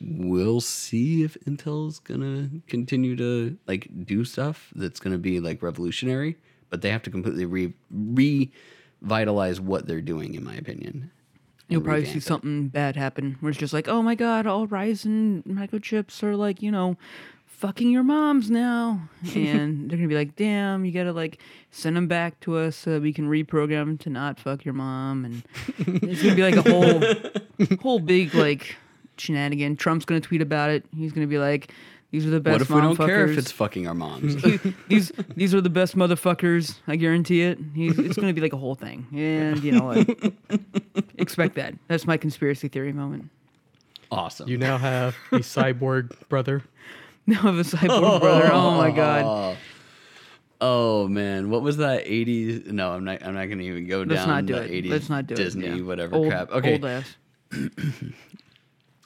we'll see if Intel's gonna continue to like do stuff that's gonna be like revolutionary, but they have to completely re revitalize what they're doing, in my opinion. You'll probably see it. something bad happen where it's just like, oh my god, all Ryzen microchips are like, you know, fucking your moms now. And they're gonna be like, damn, you gotta like send them back to us so we can reprogram to not fuck your mom. And it's gonna be like a whole, whole big like shenanigan. Trump's gonna tweet about it. He's gonna be like, these are the best motherfuckers. What if we don't mom care if it's fucking our moms? these these are the best motherfuckers. I guarantee it. He's, it's going to be like a whole thing, and you know what? Expect that. That's my conspiracy theory moment. awesome. You now have a cyborg brother. Now I have a cyborg brother. Oh my god. Oh man, what was that 80s? No, I'm not. I'm not gonna even go Let's down not do the it. 80s Let's not do Disney it. Yeah. whatever Old, crap. Okay, Old ass.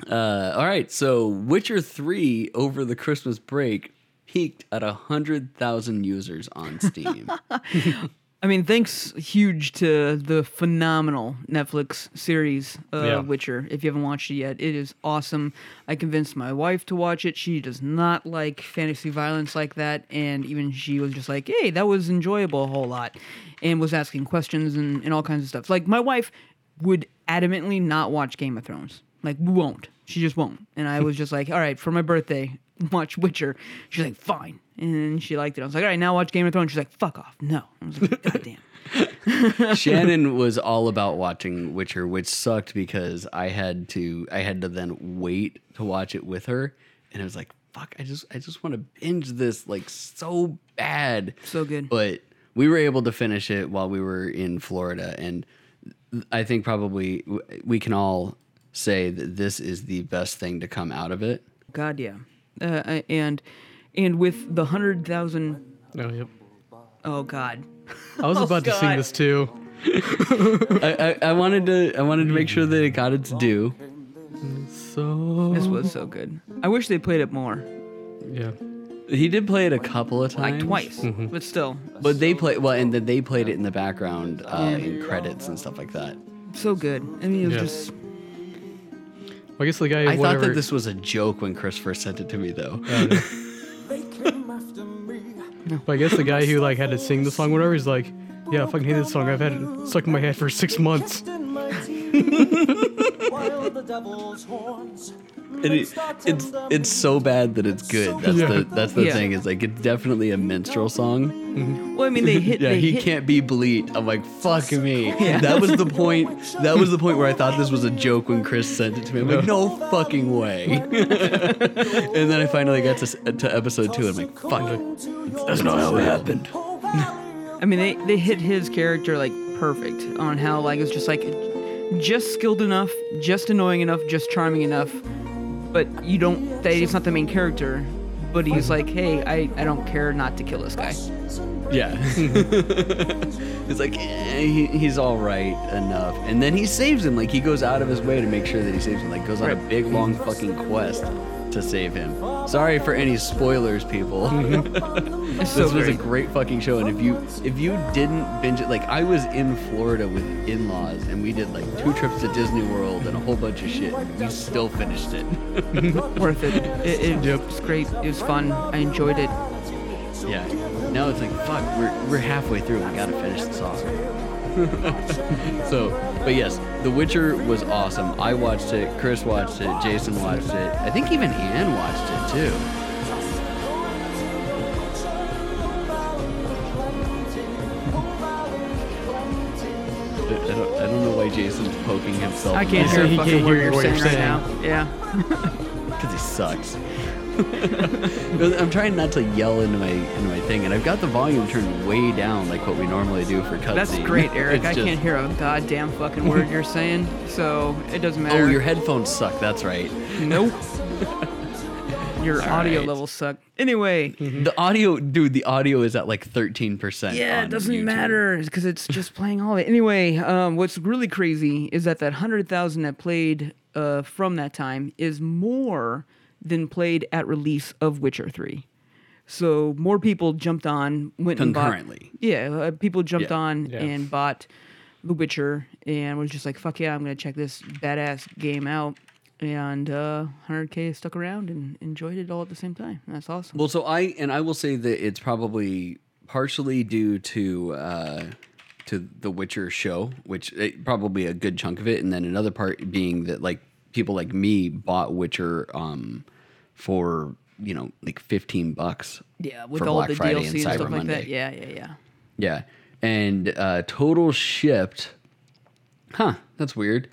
Uh, all right, so Witcher 3 over the Christmas break peaked at 100,000 users on Steam. I mean, thanks huge to the phenomenal Netflix series uh, Yeah. Witcher. If you haven't watched it yet, it is awesome. I convinced my wife to watch it. She does not like fantasy violence like that, and even she was just like, "Hey, that was enjoyable a whole lot," and was asking questions and, and all kinds of stuff. Like my wife would adamantly not watch Game of Thrones. Like won't. She just won't. And I was just like, "All right, for my birthday, watch Witcher." She's like, "Fine." And she liked it. I was like, "All right, now watch Game of Thrones." She's like, "Fuck off." No. I was like, "God damn." Shannon was all about watching Witcher, which sucked because I had to I had to then wait to watch it with her, and I was like, fuck, I just I just want to binge this like so bad. So good. But we were able to finish it while we were in Florida, and I think probably we can all say that this is the best thing to come out of it. God, yeah. Uh, and and with the hundred thousand Oh, yep. Oh God. I was Oh, about to sing this too. I, I, I wanted to I wanted to make sure that it got its due. So This was so good. I wish they played it more, yeah. He did play it a couple of times, like times, twice, Mm-hmm. but still, But they play well, and then they played it in the background uh, in credits and stuff like that. so good. I mean, it was Yeah. just Well, I guess the guy. I thought that this was a joke when Chris first sent it to me, though. Oh, but I guess the guy who like had to sing the song, whatever, he's like, yeah, I fucking hate this song. I've had it stuck in my head for six months. And it, it's it's so bad that it's good. That's Yeah. the that's the Yeah. thing. Is like it's definitely a minstrel song. well. I mean, they hit. Yeah, they he hit, can't be bleat. I'm like, fuck me. Yeah. That was the point. That was the point where I thought this was a joke when Chris sent it to me. I'm like, no fucking way. and then I finally got to to episode two. And I'm like, fuck. That's not how it happened. I mean, they they hit his character like perfect on how like it's just like just skilled enough, just annoying enough, just charming enough, but you don't. That he's not the main character, but he's like, hey, I I don't care not to kill this guy. Yeah. it's like eh, he, he's all right enough, and then he saves him. Like he goes out of his way to make sure that he saves him. Like goes on a Right. big long fucking quest to save him. Sorry for any spoilers, people. So this was a great. fucking show, and if you if you didn't binge it, like I was in Florida with in-laws, and we did like two trips to Disney World and a whole bunch of shit. and We still finished it. worth it. It, it was great. It was fun. I enjoyed it. yeah. Now it's like fuck. We're we're halfway through. We gotta finish this off. so, but yes, The Witcher was awesome. I watched it. Chris watched it. Jason watched it. I think even Ann watched it too. I I don't, I don't know why Jason's poking himself. I can't hear he can't word hear you're what saying you're right saying. now. Yeah. because he sucks. I'm trying not to yell into my into my thing, and I've got the volume turned way down, like what we normally do for cutscenes. That's great, Eric. I just- can't hear a goddamn fucking word you're saying, so it doesn't matter. Oh, your headphones suck. That's right. Nope. Your audio right. levels suck. Anyway, The audio, dude. The audio is at like 13 percent. yeah, it doesn't matter because it's just playing all of it. Anyway, um, what's really crazy is that that hundred thousand that played uh, from that time is more than played at release of Witcher Three. So more people jumped on, went and bought. Concurrently. Yeah, uh, people jumped Yeah. on Yeah. and bought The Witcher and was just like, "Fuck yeah, I'm gonna check this badass game out." And uh, 100k stuck around and enjoyed it all at the same time. That's awesome. Well, so I and I will say that it's probably partially due to uh, to the Witcher show, which eh, probably a good chunk of it, and then another part being that like people like me bought Witcher um, for you know like 15 bucks. Yeah, with for all Black the Friday DLC and and, Cyber stuff like Monday. that. Yeah, yeah, yeah. Yeah. And uh, total shipped. Huh. That's weird.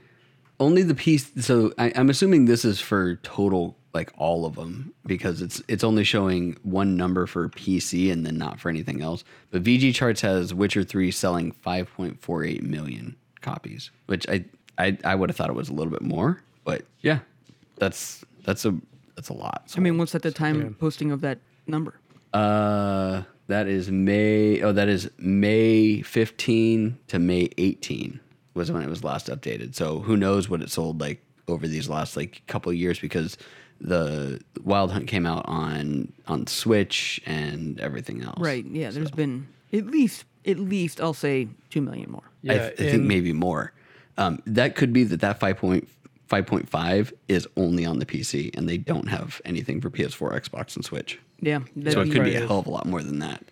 Only the piece. So I, I'm assuming this is for total, like all of them, because it's it's only showing one number for PC and then not for anything else. But VGChartz has Witcher Three selling 5.48 million copies, which I I, I would have thought it was a little bit more, but yeah, that's that's a that's a lot. I mean, what's at the time posting of that number? Uh, that is May. Oh, that is May 15 to May 18 was when it was last updated. So who knows what it sold like over these last like couple of years because the Wild Hunt came out on on Switch and everything else. Right. Yeah. There's been at least at least I'll say two million more. I, Yeah, I think and- maybe more. Um, that could be that that 5.5.5 is only on the PC and they don't have anything for PS4, Xbox, and Switch. Yeah. So that'd it could be a hell of a lot more than that.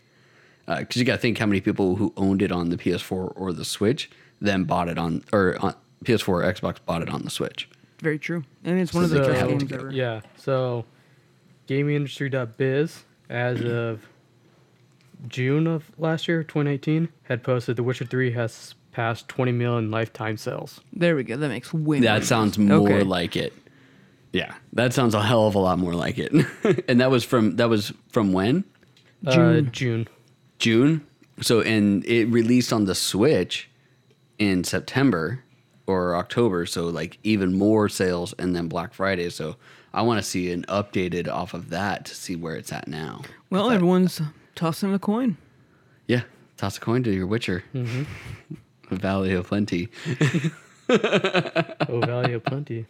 Uh, because you got to think how many people who owned it on the PS4 or the Switch then bought it on or uh, on PS4 or Xbox bought it on the Switch. very true. And it's one of the best have games ever. Yeah. So, gamingindustry.biz, as of June of last year, 2018, had posted The Witcher 3 has passed 20 million lifetime sales. There we go. That makes way. more That sense. sounds more Okay. like it. Yeah, that sounds a hell of a lot more like it. and that was from that was from when? Uh, June. June. June. So and it released on the Switch in September or October. So like even more sales and then Black Friday. So I want to see an updated off of that to see where it's at now. Well, everyone's tossing a coin. Yeah, toss a coin to your Witcher. Valley of Plenty. Oh, Valley of Plenty.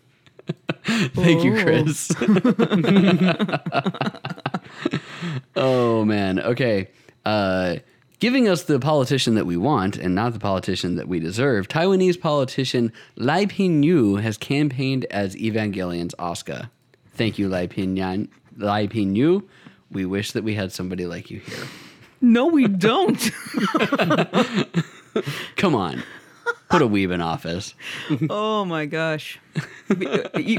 Thank you, Oh. Chris. oh man. Okay. Uh, giving us the politician that we want and not the politician that we deserve, Taiwanese politician Lai Pin-yu has campaigned as Evangelion's Asuka. Thank you, Lai Ping-yan. Lai Pin-yu. We wish that we had somebody like you here. No, we don't. Come on. Put a weeb in office. oh my gosh. E-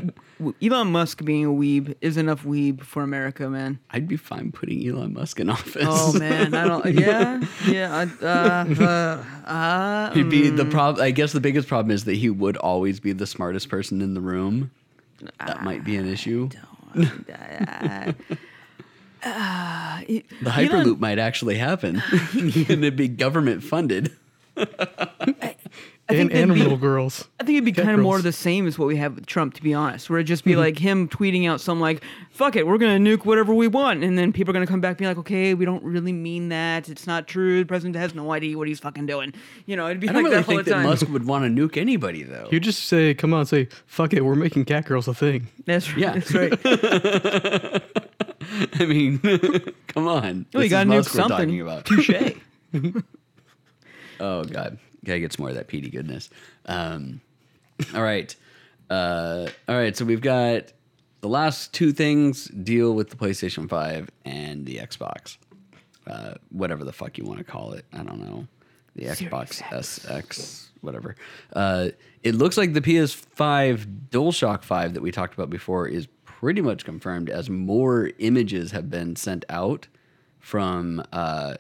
Elon Musk being a weeb is enough weeb for America, man. I'd be fine putting Elon Musk in office. Oh man, I don't. Yeah, yeah. I- Uh, uh, uh, He'd be the problem. I guess the biggest problem is that he would always be the smartest person in the room. That might be an issue. uh, uh, The Elon- Hyperloop might actually happen, and it'd be government funded. And, think that'd and be- little girls. I think it'd be Cat kind of more of the same as what we have with Trump, to be honest. Where it'd just be mm-hmm. like him tweeting out some like, "Fuck it, we're gonna nuke whatever we want," and then people are gonna come back being like, "Okay, we don't really mean that. It's not true. The president has no idea what he's fucking doing." You know, it'd be I like don't really that all think the that. Musk would want to nuke anybody, though. You just say, come on, say, fuck it, we're making cat girls a thing. That's right. Yeah. That's right. I mean, come on. Well, This you gotta nuke something. talking about. Touche. Oh God, gotta get some more of that PD goodness. Um, all right, uh, all right. So we've got the last two things deal with the PlayStation Five and the Xbox, uh, whatever the fuck you want to call it. I don't know, the Xbox SX, whatever. Uh, it looks like the PS5 DualShock Five that we talked about before is pretty much confirmed as more images have been sent out from. Uh,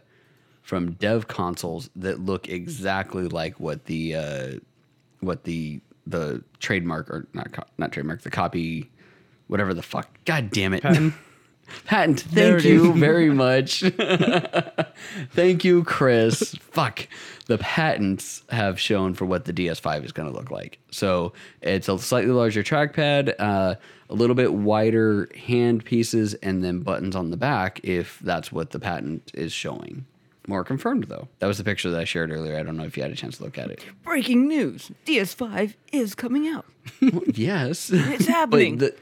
from dev consoles that look exactly like what the uh, what the the trademark or not co- not trademark the copy whatever the fuck. God damn it. Patent? patent. Thank you is. very much. Thank you chris. Fuck. The patents have shown for what the ds5 is going to look like. So it's a slightly larger trackpad uh, a little bit wider hand pieces and then buttons on the back if that's what the patent is showing more confirmed though that was the picture that i shared earlier i don't know if you had a chance to look at it Breaking news: DS5 is coming out. yes It's happening. the,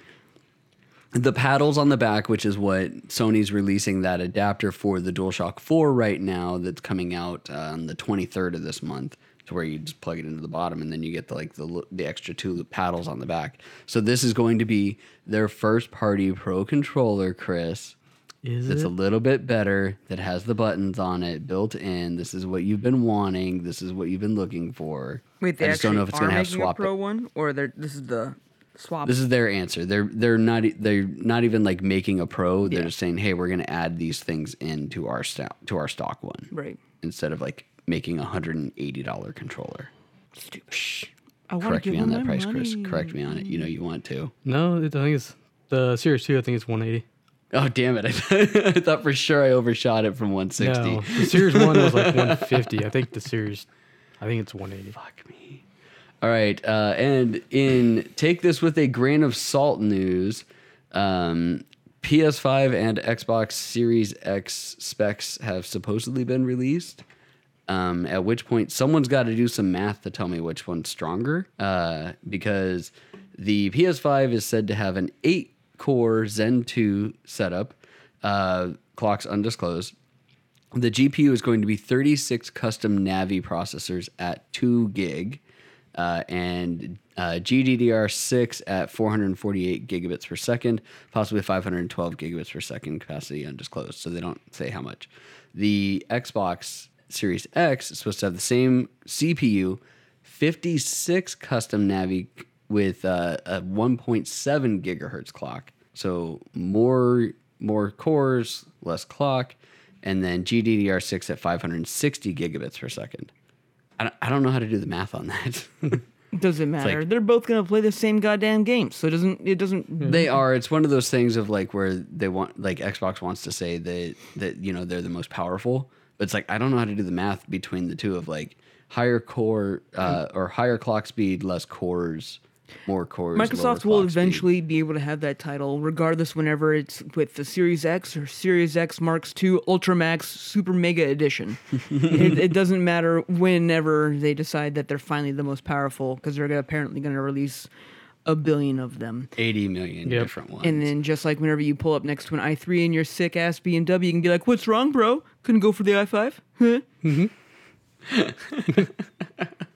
the paddles on the back, which is what Sony's releasing that adapter for the DualShock 4 right now, that's coming out uh, on the 23rd of this month, to where you just plug it into the bottom and then you get the like the the extra two paddles on the back. So this is going to be their first party pro controller, Chris. Is That's it? a little bit better. That has the buttons on it built in. This is what you've been wanting. This is what you've been looking for. Wait, they I just don't know if it's actually going to are have making swap. a Pro one, or this is the swap. This is their answer. They're they're not e- they're not even like making a pro. They're Yeah. just saying, "Hey, we're going to add these things into our stock to our stock one." right. Instead of like making a hundred and eighty dollar controller. Stupid. I Correct give me on that my price, Chris. Correct me on it. You know you want to. No, I think it's the Series 2, I think it's 180. Oh damn it! I, I thought for sure I overshot it from one sixty. No, the Series 1 was like 150. I think the Series, I think it's 180. Fuck me. All right, uh, and in take this with a grain of salt news, um, PS5 and Xbox Series X specs have supposedly been released. Um, at which point, someone's got to do some math to tell me which one's stronger. Uh, because the PS5 is said to have an eight-core Zen 2 setup. Uh, clocks undisclosed. The GPU is going to be 36 custom Navi processors at 2 gig uh, and uh, GDDR6 at 448 gigabits per second, possibly 512 gigabits per second capacity undisclosed. So they don't say how much. The Xbox Series X is supposed to have the same CPU, 56 custom Navi with uh, a 1.7 gigahertz clock. So more more cores, less clock, and then GDDR6 at 560 gigabits per second. I don't, I don't know how to do the math on that. Doesn't matter. like- They're both gonna play the same goddamn game, so it doesn't. It doesn't. they are. It's one of those things of like where they want, like Xbox wants to say that that you know they're the most powerful, but it's like I don't know how to do the math between the two of like higher core uh, or higher clock speed, less cores more cores. lower Microsoft will clock speed. eventually be able to have that title, regardless whenever it's with the Series X or Series X Marks II Ultramax Super Mega Edition. it, it doesn't matter whenever they decide that they're finally the most powerful, because they're apparently going to release a billion of them. 80 million Yep. different ones. And then just like whenever you pull up next to an i3 and your sick ass BMW, you can be like, "What's wrong, bro? Couldn't go for the i5? Huh?" Mm-hmm.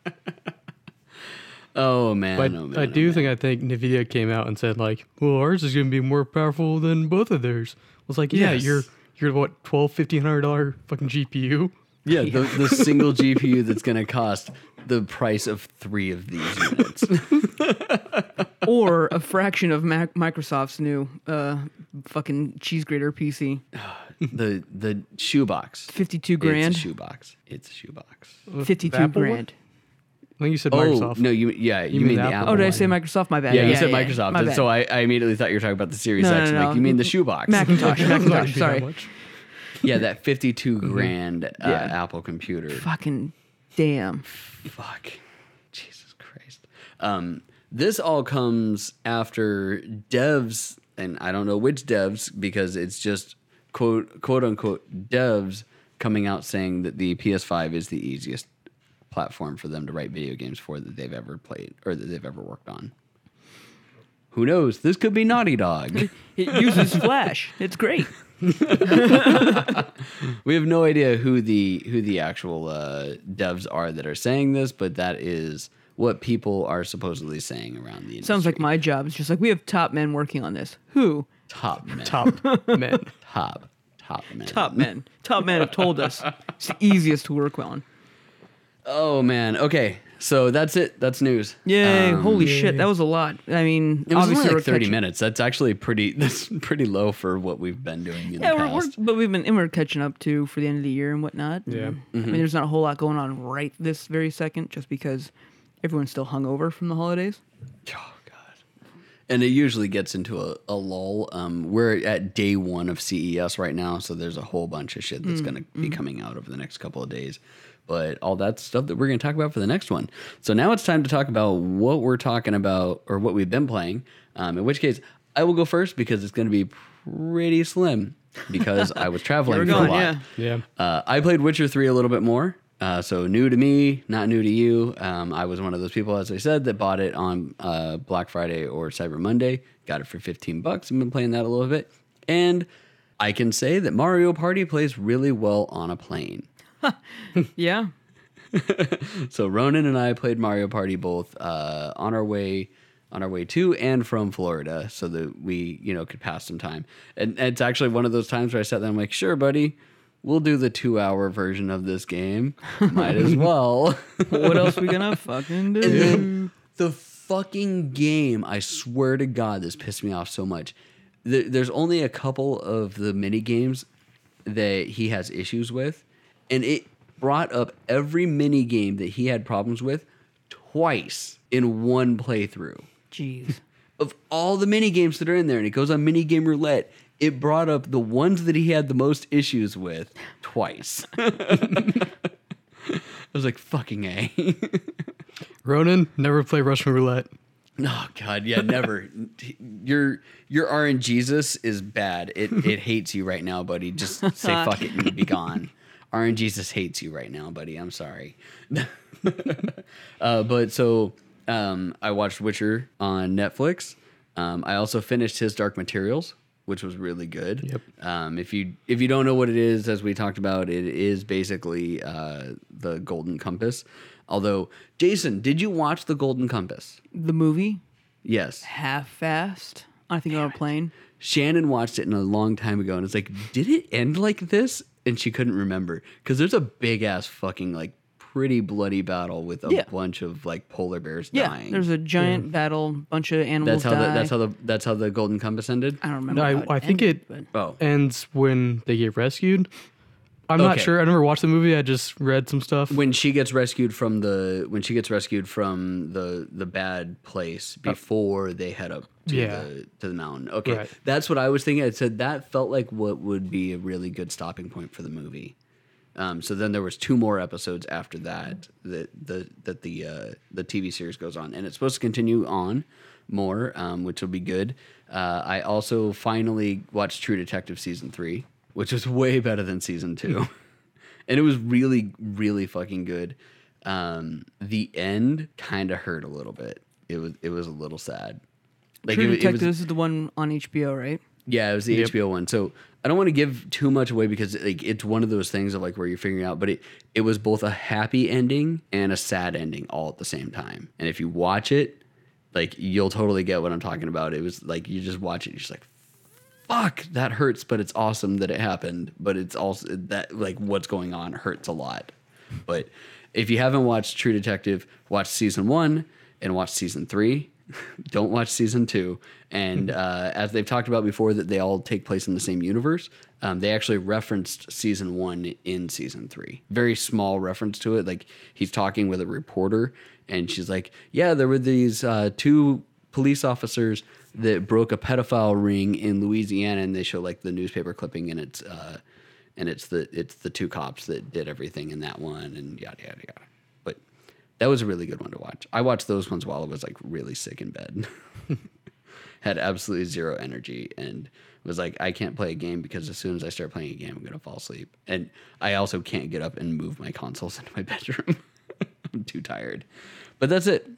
oh man, But oh man, I oh, do man. think I think Nvidia came out and said like, well, ours is going to be more powerful than both of theirs. I was like, yeah, Yes. you're you're what twelve fifteen hundred dollar fucking GPU. Yeah, the, the single GPU that's going to cost the price of three of these units. or a fraction of Mac- Microsoft's new uh, fucking cheese grater PC. the the shoebox. 52 grand. It's a shoebox. It's a shoebox. 52 grand. one? Grand. I think you said Oh Microsoft. no, you yeah you, mean mean the the Apple Apple. Oh, did I one. say Microsoft? My bad. Yeah, you said Microsoft, My and bad. so I, I immediately thought you were talking about the Series No, X. no, I'm no. Like you mean the shoebox? Macintosh. It's not gonna Macintosh. Sorry. much. yeah, that 52 grand uh, Yeah. Apple computer. Fucking damn. Fuck. Jesus Christ. Um, this all comes after devs, and I don't know which devs because it's just quote quote unquote devs coming out saying that the PS5 is the easiest platform for them to write video games for that they've ever played or that they've ever worked on. Who knows? This could be Naughty Dog. It uses Flash. It's great. we have no idea who the who the actual uh, devs are that are saying this, but that is what people are supposedly saying around the industry. Sounds like my job. It's just like we have top men working on this. Who? top men, Top man. top, top men, Top men. top men have told us it's the easiest to work on. Oh man, okay, so that's it. That's news. Yay! Um, holy shit, that was a lot. I mean, It was obviously only like thirty catching- minutes. That's actually pretty. That's pretty low for what we've been doing in Yeah, the we're, we're, but we've been and we're catching up too for the end of the year and whatnot. Yeah. And, Mm-hmm. I mean, there's not a whole lot going on right this very second, just because everyone's still hungover from the holidays. Oh god. And it usually gets into a, a lull. Um, we're at day one of CES right now, so there's a whole bunch of shit that's going to be coming out over the next couple of days. But all that stuff that we're going to talk about for the next one. So now it's time to talk about what we're talking about or what we've been playing. Um, in which case, I will go first because it's going to be pretty slim because I was traveling We're for a lot. yeah. Yeah. Uh, I played Witcher 3 a little bit more. Uh, so new to me, not new to you. Um, I was one of those people, as I said, that bought it on uh, Black Friday or Cyber Monday. Got it for 15 bucks. I've been playing that a little bit. And I can say that Mario Party plays really well on a plane. Yeah, So Ronan and I played Mario Party both uh, on our way on our way to and from Florida, so that we you know could pass some time. And it's actually one of those times where I sat there, I'm like, sure, buddy, we'll do the two hour version of this game. Might as well. what else we gonna fucking do? The fucking game, I swear to God, this pissed me off so much. There's only a couple of the mini games that he has issues with, and it brought up every mini game that he had problems with twice in one playthrough. Jeez. Of all the mini games that are in there, and it goes on mini game roulette, it brought up the ones that he had the most issues with twice. I was like, fucking A. Ronan, never play Russian roulette. Oh God, yeah, never. your your RNGesus is bad. It it hates you right now, buddy. Just say fuck it and be gone. RNGesus hates you right now, buddy. I'm sorry. uh, but so um, I watched Witcher on Netflix. Um, I also finished his Dark Materials, which was really good. Yep. Um, if you if you don't know what it is, as we talked about, it is basically uh, the Golden Compass. Although, Jason, did you watch the Golden Compass? The movie Yes. half fast. I think on a plane. Shannon watched it in a long time ago, and it's like, did it end like this? And she couldn't remember because there's a big ass fucking like pretty bloody battle with a Yeah. bunch of like polar bears Yeah, dying. there's a giant battle, bunch of animals that's how the, die. that's how the that's how the Golden Compass ended. I don't remember. No, how I, I think ended, it but- Oh, ends when they get rescued. I'm not sure. I never watched the movie. I just read some stuff. when she gets rescued from the when she gets rescued from the the bad place before they head up to Yeah. the to the mountain. Okay, Right. that's what I was thinking. I said that felt like what would be a really good stopping point for the movie. Um, so then there was two more episodes after that that the that the uh, the TV series goes on, and it's supposed to continue on more, um, which will be good. Uh, I also finally watched True Detective season three, which was way better than season two, and it was really really fucking good. Um, the end kind of hurt a little bit. It was it was a little sad. Like True it, wa- it Detective was, is the one on HBO, right? yeah, it was the Yep. HBO one. So I don't want to give too much away because like it's one of those things of like where you're figuring out, but it it was both a happy ending and a sad ending all at the same time. And if you watch it, like you'll totally get what I'm talking about. It was like you just watch it, you're just like, fuck, that hurts, but it's awesome that it happened. But it's also that like what's going on hurts a lot. But if you haven't watched True Detective, watch season one and watch season three. Don't watch season two. And uh, as they've talked about before, that they all take place in the same universe. Um, they actually referenced season one in season three. Very small reference to it. Like he's talking with a reporter, and she's like, "Yeah, there were these uh, two police officers that broke a pedophile ring in Louisiana," and they show like the newspaper clipping, and it's uh, and it's the it's the two cops that did everything in that one, and yada yada yada. But that was a really good one to watch. I watched those ones while I was like really sick in bed. Had absolutely zero energy and was like, I can't play a game because as soon as I start playing a game, I'm gonna fall asleep. And I also can't get up and move my consoles into my bedroom. I'm too tired. But that's it.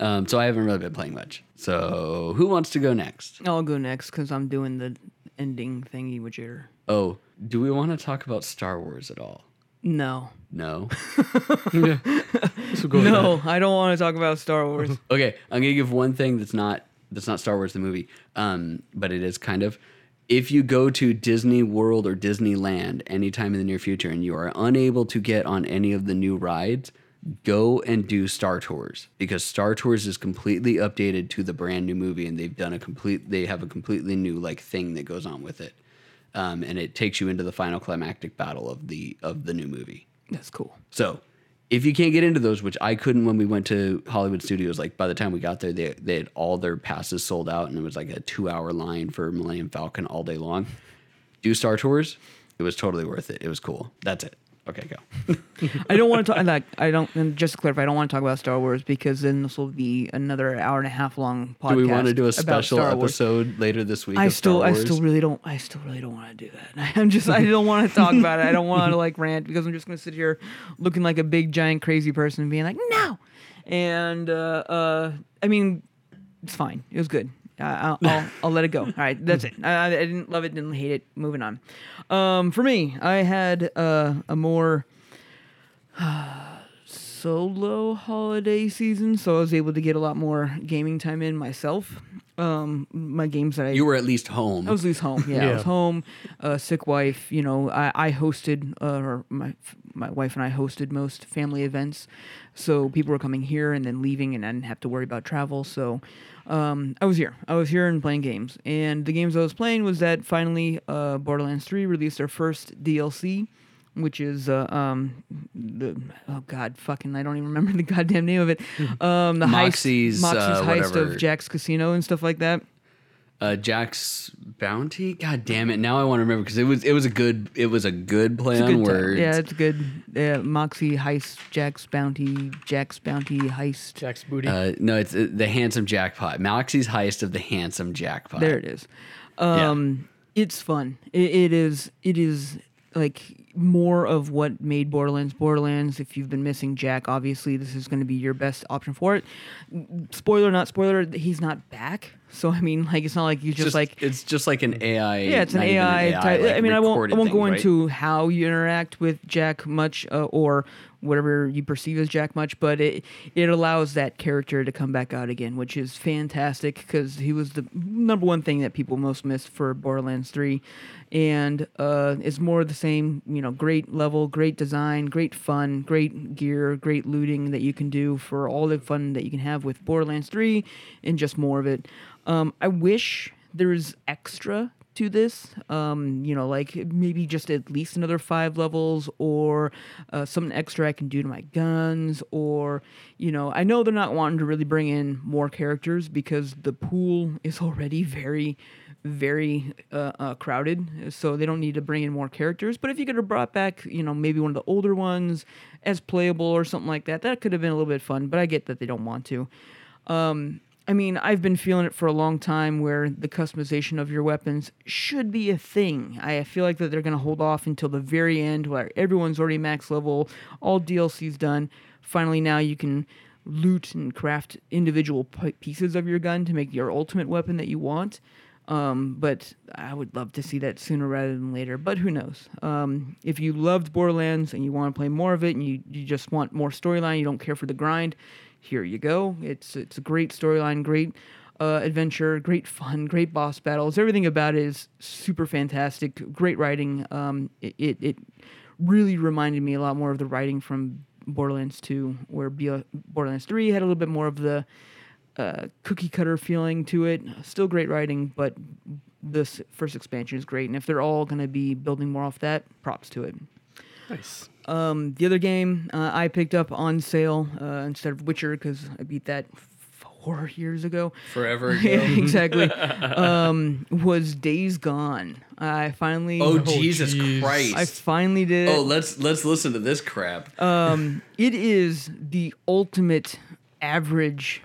Um, so I haven't really been playing much. So who wants to go next? I'll go next because I'm doing the ending thingy with your. Oh, do we want to talk about Star Wars at all? No. No. yeah. So go No, I don't want to talk about Star Wars. Okay, I'm gonna give one thing that's not that's not Star Wars the movie, um, but it is kind of. If you go to Disney World or Disneyland anytime in the near future and you are unable to get on any of the new rides, go and do Star Tours because Star Tours is completely updated to the brand new movie and they've done a complete they have a completely new like thing that goes on with it. Um, and it takes you into the final climactic battle of the of the new movie. That's cool. So if you can't get into those, which I couldn't when we went to Hollywood Studios, like by the time we got there, they they had all their passes sold out, and it was like a two hour line for Millennium Falcon all day long. Do Star Tours, it was totally worth it. It was cool. That's it. Okay, go. I don't want to talk like I don't. And just to clarify, I don't want to talk about Star Wars because then this will be another hour and a half long podcast. do we want to do a special episode later this week? I of still, Star I still really don't, I still really don't want to do that. I'm just, I don't want to talk about it. I don't want to like rant because I'm just gonna sit here looking like a big giant crazy person and being like, no. And uh, uh, I mean, it's fine. It was good. I- I'll, I'll, I'll let it go. All right, that's it. I, I didn't love it, didn't hate it. Moving on. Um, for me, I had uh, a more solo holiday season, so I was able to get a lot more gaming time in myself. Um, my games that I You were at least home. I was at least home. Yeah, I was home. Uh, sick wife. You know, I, I hosted, uh, or my my wife and I hosted most family events. So people were coming here and then leaving, and I didn't have to worry about travel. So um, I was here. I was here and playing games. And the games I was playing was that finally uh, Borderlands 3 released their first DLC. Which is uh, um the oh god fucking I don't even remember the goddamn name of it um the Moxie's, heist Moxie's uh, heist whatever. of Jack's Casino and stuff like that uh, Jack's Bounty. God damn it! Now I want to remember because it was it was a good it was a good play It's a on good time. words. Yeah, it's good. Yeah, Moxie heist, Jack's bounty, Jack's bounty heist. Jack's booty. Uh, no, it's uh, the handsome jackpot. Moxie's heist of the handsome jackpot. There it is. Um, it's fun. It, it is. It is like more of what made Borderlands Borderlands. If you've been missing Jack, obviously this is going to be your best option for it. Spoiler, not spoiler. He's not back. So I mean, like, it's not like you just, just like it's just like an AI. Yeah, it's an not even AI, type. like, I mean, I won't. I won't thing, go right? into how you interact with Jack much, uh, or whatever you perceive as Jack much, but it it allows that character to come back out again, which is fantastic because he was the number one thing that people most missed for Borderlands Three, and uh, it's more of the same. You know, great level, great design, great fun, great gear, great looting that you can do for all the fun that you can have with Borderlands Three, and just more of it. Um, I wish there was extra to this. Um, you know, like maybe just at least another five levels or uh, something extra I can do to my guns. Or, you know, I know they're not wanting to really bring in more characters because the pool is already very, very uh, uh, crowded. So they don't need to bring in more characters. But if you could have brought back, you know, maybe one of the older ones as playable or something like that, that could have been a little bit fun. But I get that they don't want to. Um, I mean, I've been feeling it for a long time where the customization of your weapons should be a thing. I feel like that they're going to hold off until the very end where everyone's already max level, all DLC's done. Finally, now you can loot and craft individual pieces of your gun to make your ultimate weapon that you want. Um, but I would love to see that sooner rather than later. But who knows? Um, if you loved Borderlands and you want to play more of it and you, you just want more storyline, you don't care for the grind, here you go. It's it's a great storyline, great uh, adventure, great fun, great boss battles. Everything about it is super fantastic. Great writing. Um, it, it, it really reminded me a lot more of the writing from Borderlands 2, where B- Borderlands 3 had a little bit more of the uh, cookie cutter feeling to it. Still great writing, but this first expansion is great. And if they're all going to be building more off that, props to it. Nice. Um, the other game uh, I picked up on sale uh, instead of Witcher because I beat that four years ago. Forever yeah, ago. exactly. um, was Days Gone. I finally. Oh Jesus jeez. Christ! I finally did. oh, let's let's listen to this crap. Um, it is the ultimate average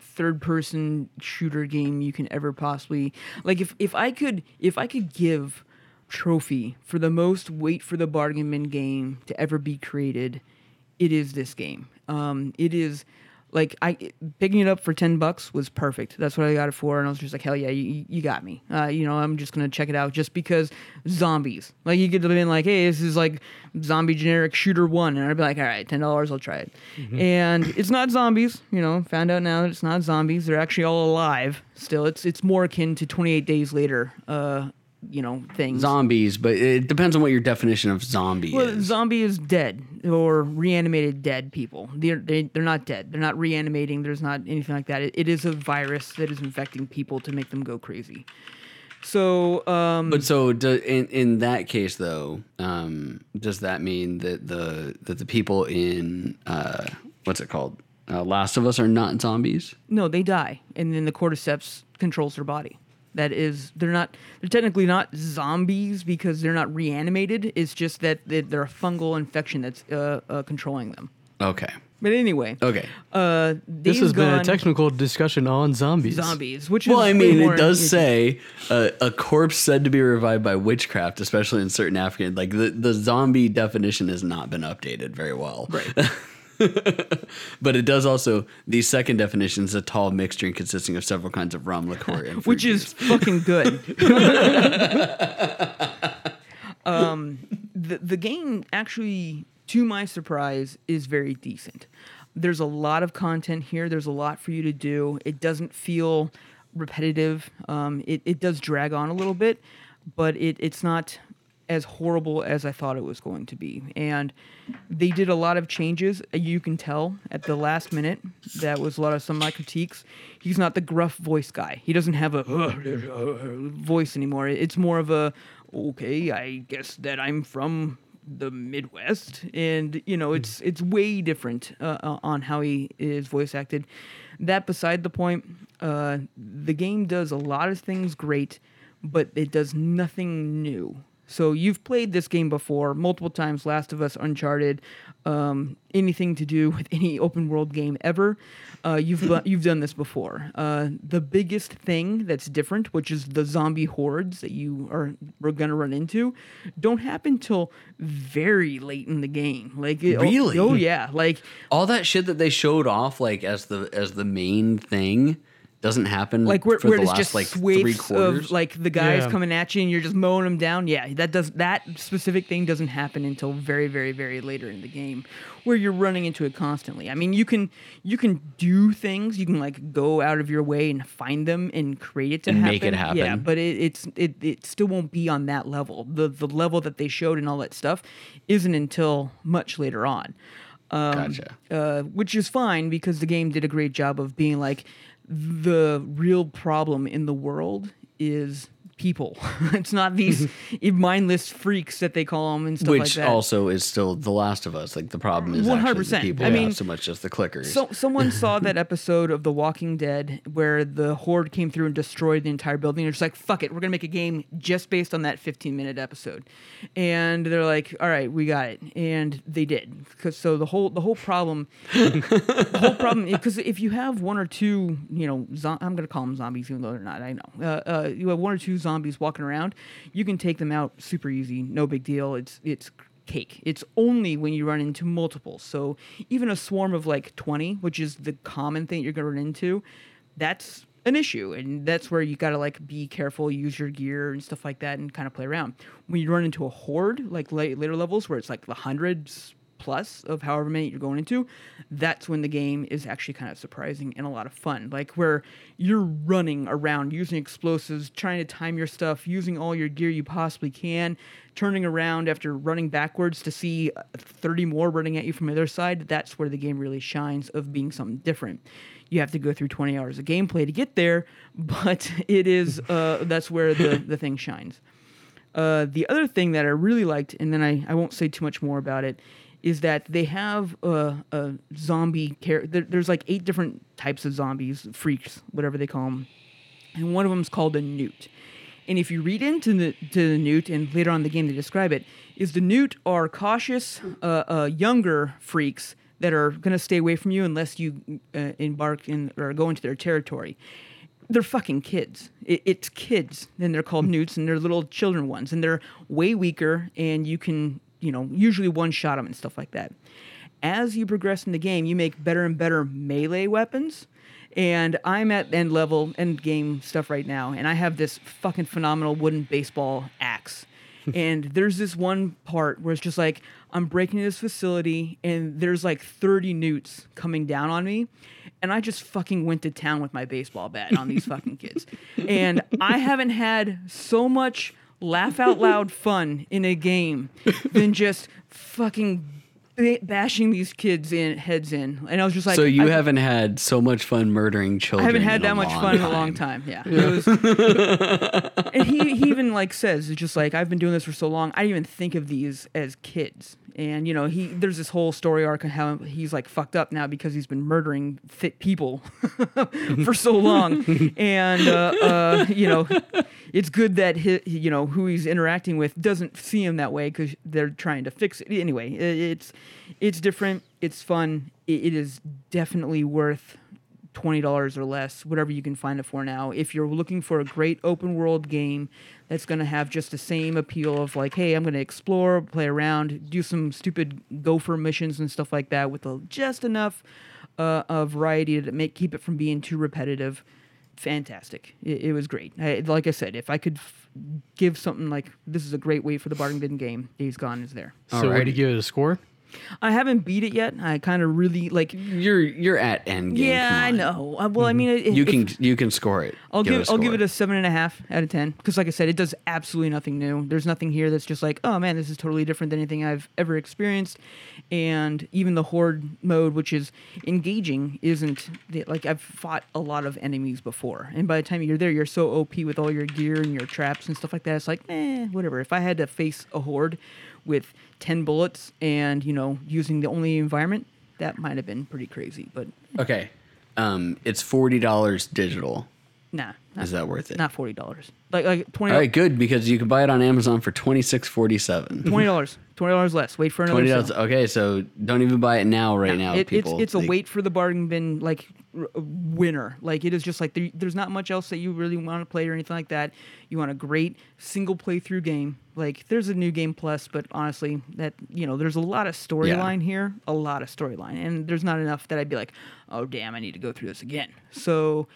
third-person shooter game you can ever possibly like. If if I could if I could give trophy for the most wait for the bargain bin game to ever be created, it is this game. Um, it is like I picking it up for ten bucks was perfect. That's what I got it for, and I was just like, hell yeah, you, you got me. Uh, you know, I'm just gonna check it out just because zombies. Like you could have been like, hey, this is like zombie generic shooter one, and I'd be like, all right, ten dollars, I'll try it. And it's not zombies. You know, found out now that it's not zombies. They're actually all alive. Still, it's it's more akin to 28 Days Later. Uh, you know, things. Zombies, but it depends on what your definition of zombie Well, is. zombie is dead or reanimated dead people. They're they, they're not dead. They're not reanimating. There's not anything like that. It, it is a virus that is infecting people to make them go crazy. So, um, But so do, in in that case though, um, does that mean that the that the people in uh, what's it called, uh, Last of Us are not zombies? no, they die, and then the cordyceps controls their body. That is, they're not. They're technically not zombies because they're not reanimated. It's just that they- they're a fungal infection that's uh, uh, controlling them. Okay, But anyway, okay. uh, This has been a technical discussion on zombies. zombies, which Well, is I mean, it does say uh, a corpse said to be revived by witchcraft, especially in certain African. Like the, the zombie definition has not been updated very well. Right. but it does also the second definition is a tall mixed drink consisting of several kinds of rum, liqueur, and fruit which is fucking good. um, the the game actually, to my surprise, is very decent. There's a lot of content here. There's a lot for you to do. It doesn't feel repetitive. Um, it it does drag on a little bit, but it it's not as horrible as I thought it was going to be. And they did a lot of changes. You can tell at the last minute. That was a lot of some of my critiques. He's not the gruff voice guy. He doesn't have a voice anymore. It's more of a okay, I guess that I'm from the Midwest, and you know, it's it's way different uh, uh, on how he is voice acted. That beside the point, uh, the game does a lot of things great, but it does nothing new. So you've played this game before multiple times, Last of Us, Uncharted, um, anything to do with any open world game ever. Uh, you've you've done this before. Uh, the biggest thing that's different, which is the zombie hordes that you are are gonna run into, don't happen till very late in the game. Like it- oh- Really? Oh, yeah, like all that shit that they showed off like as the as the main thing doesn't happen like where, for where the there's last just like three quarters. of like the guys Yeah. coming at you and you're just mowing them down. Yeah, that does that specific thing doesn't happen until very very very later in the game, where you're running into it constantly. I mean, you can you can do things. You can like go out of your way and find them and create it to And happen. make it happen. Yeah, but it, it's it it still won't be on that level. The the level that they showed and all that stuff isn't until much later on gotcha. uh, which is fine because the game did a great job of being like the real problem in the world is people. it's not these mindless freaks that they call them and stuff like Which also is still The Last of Us. Like the problem is actually the 100%. people, I not mean, so much just the clickers. So someone saw that episode of The Walking Dead where the horde came through and destroyed the entire building. They're just like, "Fuck it, we're gonna make a game just based on that 15 minute episode," and they're like, "All right, we got it," and they did. Because so the whole the whole problem, the whole problem, because if you have one or two, you know, zo- I'm gonna call them zombies, even though they're not. I know. Uh, uh, you have one or two zombies walking around, you can take them out super easy, no big deal. It's it's cake. It's only when you run into multiples. So even a swarm of like 20, which is the common thing you're going to run into, that's an issue. And that's where you got to like be careful, use your gear and stuff like that and kind of play around. When you run into a horde, like later levels where it's like the hundreds plus of however many you're going into, that's when the game is actually kind of surprising and a lot of fun. Like where you're running around using explosives, trying to time your stuff, using all your gear you possibly can, turning around after running backwards to see 30 more running at you from the other side. That's where the game really shines of being something different. You have to go through 20 hours of gameplay to get there, but it is uh, that's where the, the thing shines. Uh, the other thing that I really liked, and then I, I won't say too much more about it, is that they have a, a zombie character. There, there's like eight different types of zombies, freaks, whatever they call them, and one of them is called a newt. And if you read into the to the newt, and later on in the game they describe it, is the newt are cautious, uh, uh, younger freaks that are going to stay away from you unless you uh, embark in or go into their territory they're fucking kids. It, it's kids, and they're called newts, and they're little children ones, and they're way weaker, and you can, you know, usually one shot them and stuff like that. As you progress in the game, you make better and better melee weapons. And I'm at end level, end game stuff right now, and I have this fucking phenomenal wooden baseball axe. and there's this one part where it's just like I'm breaking this facility, and there's like 30 newts coming down on me, and I just fucking went to town with my baseball bat on these fucking kids. And I haven't had so much laugh out loud fun in a game than just fucking bashing these kids in heads in. And I was just like, so you I, haven't had so much fun murdering children I haven't had in that much long fun in a long time. Yeah. It was, and he, he even like says it's just like I've been doing this for so long. I didn't even think of these as kids. And you know he there's this whole story arc on how he's like fucked up now because he's been murdering fit people for so long. and uh, uh, you know it's good that he, you know who he's interacting with doesn't see him that way because they're trying to fix it. Anyway, it's it's different. It's fun. It, it is definitely worth twenty dollars or less, whatever you can find it for now. If you're looking for a great open world game that's going to have just the same appeal of like, hey, I'm going to explore, play around, do some stupid gopher missions and stuff like that with a, just enough uh, of variety to make keep it from being too repetitive. Fantastic! It, it was great. I, like I said, if I could f- give something like this is a great way for the bargain bin game, Days Gone is there. So what do you give it a score? I haven't beat it yet. I kind of really like. You're you're at end game. Yeah, I know. Uh, Well, I mean, it, You if- can you can score it. I'll give, a I'll give score. it a seven and a half out of ten because, like I said, it does absolutely nothing new. There's nothing here that's just like, oh man, this is totally different than anything I've ever experienced. And even the horde mode, which is engaging, isn't the, like I've fought a lot of enemies before, and by the time you're there, you're so OP with all your gear and your traps and stuff like that. It's like, eh, whatever. If I had to face a horde with ten bullets and you know using the only environment, that might have been pretty crazy. But Okay. Um, it's forty dollars digital. Nah, not, Is that worth it? not forty dollars. Like like twenty. All right, good because you can buy it on Amazon for twenty six forty seven. Twenty dollars. Twenty dollars less. Wait for another. Twenty dollars. Okay, so don't even buy it now. Right now, It, people. it's it's a wait for the bargain bin like r- winner. Like it is just like there, there's not much else that you really want to play or anything like that. You want a great single playthrough game. Like there's a new game plus, but honestly, that you know there's a lot of storyline here, a lot of storyline, and there's not enough that I'd be like, oh damn, I need to go through this again. So.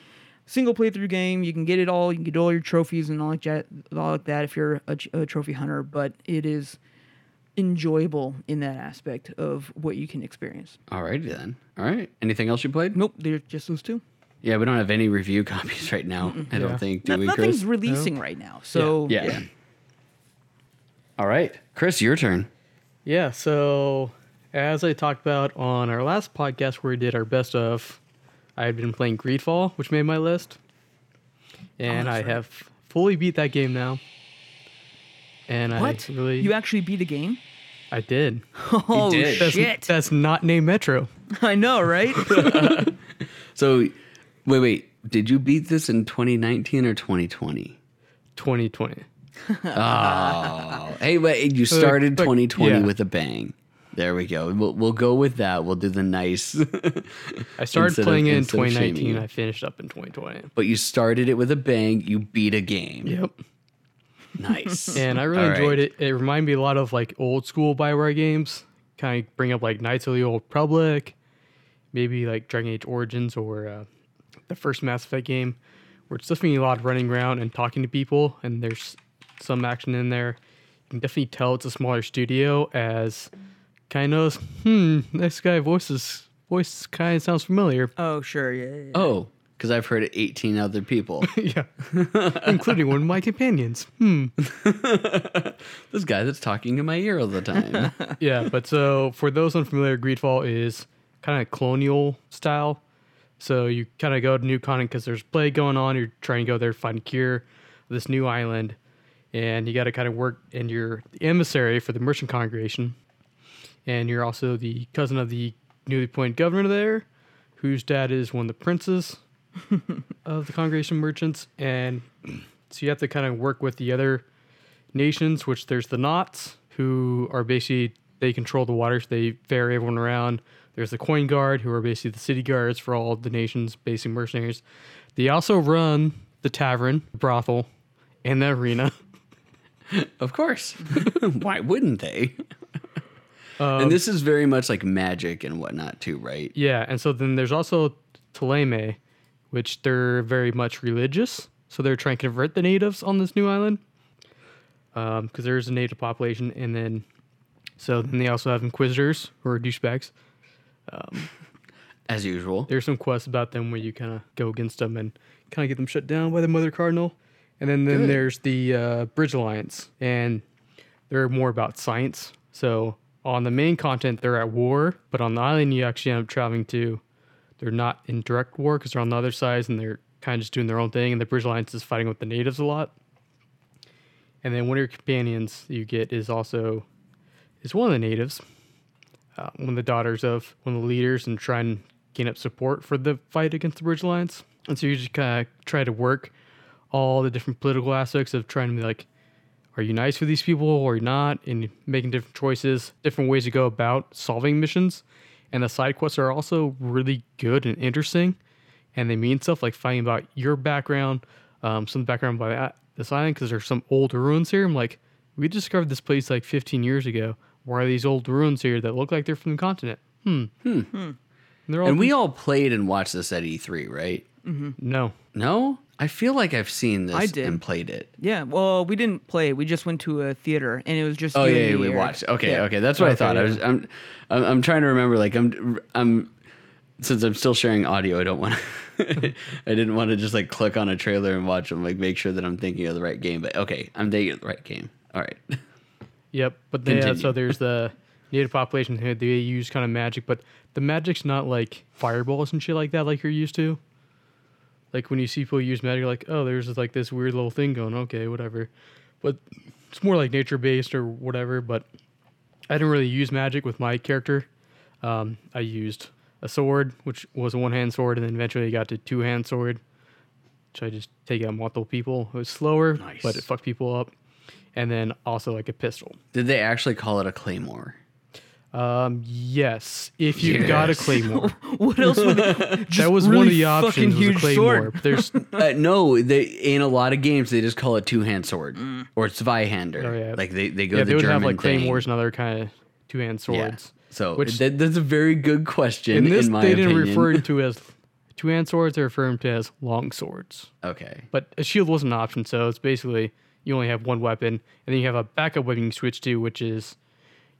Single playthrough game, you can get it all. You can get all your trophies and all like that. All like that if you're a, a trophy hunter, but it is enjoyable in that aspect of what you can experience. Alrighty then. All right. Anything else you played? Nope, they're just those two. Yeah, we don't have any review copies right now. I don't Yeah. think. Do No- we, nothing's Chris? releasing right now, so yeah. All right, Chris, your turn. Yeah, so as I talked about on our last podcast where we did our best of, I had been playing Greedfall, which made my list. And Oh, I right. have fully beat that game now. And What? I really, You actually beat a game? I did. Oh did. That's, shit! that's not named Metro. I know, right? So, wait, wait. Did you beat this in 2019 or 2020? 2020. Oh, hey, wait. You started but- 2020 yeah. with a bang. There we go. We'll, we'll go with that. We'll do the nice. I started Instead of- playing it in instead of shaming 2019. I finished up in 2020. but you started it with a bang. You beat a game. Yep. Nice. And I really All right. enjoyed it. It reminded me a lot of like old school Bioware games. Kind of bring up like Knights of the Old Republic, maybe like Dragon Age Origins or uh, the first Mass Effect game, where it's definitely a lot of running around and talking to people, and there's some action in there. You can definitely tell it's a smaller studio as kind of hmm, this guy voices voice kind of sounds familiar. oh sure, yeah. yeah, yeah. Oh, because I've heard it 18 other people. yeah, including one of my companions. Hmm. this guy that's talking in my ear all the time. yeah, but so for those unfamiliar, Greedfall is kind of colonial style. So you kind of go to new continent because there's plague going on. You're trying to go there, to find a cure, this new island, and you got to kind of work. in you're emissary for the merchant congregation, and you're also the cousin of the newly appointed governor there, whose dad is one of the princes of the congregation merchants. And so you have to kind of work with the other nations, which there's the Nauts, who are basically they control the waters. They ferry everyone around. There's the Coin Guard, who are basically the city guards for all the nations, basically mercenaries. They also run the tavern, brothel, and the arena. of course. Why wouldn't they? Um, and this is very much like magic and whatnot, too, right? Yeah, and so then there's also Thélème, which they're very much religious. So they're trying to convert the natives on this new island because there's a native population, and then so then they also have inquisitors who are douchebags. As usual. There's some quests about them where you kind of go against them and kind of get them shut down by the Mother Cardinal. And then, then Good. there's the uh, Bridge Alliance, and they're more about science. So on the main content, they're at war, but on the island, you actually end up traveling to. They're not in direct war because they're on the other side and they're kind of just doing their own thing. And the Bridge Alliance is fighting with the natives a lot. And then one of your companions you get is also is one of the natives, uh, one of the daughters of one of the leaders, and try and gain up support for the fight against the Bridge Alliance. And so you just kind of try to work all the different political aspects of trying to be like, are you nice with these people or not? And making different choices, different ways to go about solving missions. And the side quests are also really good and interesting. And they mean stuff like finding about your background, um, some background by this island, because there's some old ruins here. I'm like, we discovered this place like 15 years ago. Why are these old ruins here that look like they're from the continent? Hmm. Hmm. And all And we all played and watched this at E3, right? no. No? I feel like I've seen this I did. and played it. Yeah, well, we didn't play. We just went to a theater, and it was just. Oh yeah, yeah, we watched. Okay, Yeah. okay, that's what I Okay, thought. I yeah. was, I'm, I'm, I'm trying to remember. Like, I'm, I'm, since I'm still sharing audio, I don't want to. I didn't want to just like click on a trailer and watch them. Like, make sure that I'm thinking of the right game. But okay, I'm thinking of the right game. All right. Yep, but they, uh, so there's the native population here. They use kind of magic, but the magic's not like fireballs and shit like that, like you're used to. Like when you see people use magic, you're like, oh, there's like this weird little thing going. Okay, whatever. But it's more like nature based or whatever. But I didn't really use magic with my character. Um, I used a sword, which was a one hand sword, and then eventually I got to two hand sword, which I just take out multiple people. It was slower, Nice. but it fucked people up. And then also like a pistol. Did they actually call it a claymore? Um, yes, if you got a Yes. claymore, What else would it, just that was one of the fucking options. Was a huge claymore. sword. There's Uh, no, they in a lot of games they just call it two hand sword or Zweihander. Oh, yeah. Like they, they go yeah, the they would German have like thing. claymores and other kind of two hand swords. Yeah. swords. So Which- that, that's a very good question. In this, in my they didn't opinion. refer to as two hand swords; they referred to as long swords. Okay. But a shield wasn't an option, so it's basically you only have one weapon, and then you have a backup weapon you switch to, which is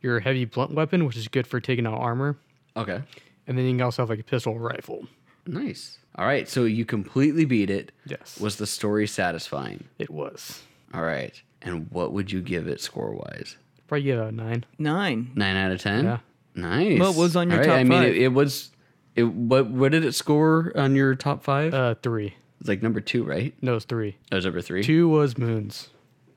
your heavy blunt weapon, which is good for taking out armor. Okay. And then you can also have like a pistol or rifle. Nice. All right. So you completely beat it. Yes, Was the story satisfying? it was. All right. And what would you give it score wise? Probably give it a nine. Nine. Nine out of ten. Yeah. Nice. What was on your All top I mean, five? it, it was. It what what did it score on your top five? Uh, three. It's like number two, right? No, it's three. That was number three. Two was Moons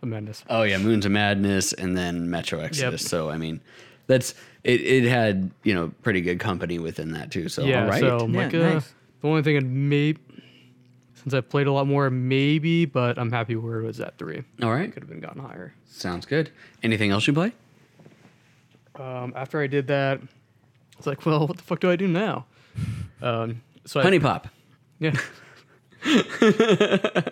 of Madness. Oh yeah, Moons of Madness, and then Metro Exodus. Yep. So I mean, that's it. It had you know pretty good company within that too. So yeah, all right. so Yeah, Micah, nice. the only thing I'd maybe, since I've played a lot more, maybe, but I'm happy where it was at three. all right, Could have been gotten higher. sounds good. Anything else you play? Um, after I did that, it's like, well, what the fuck do I do now? Um, so I, Honey Pop. yeah.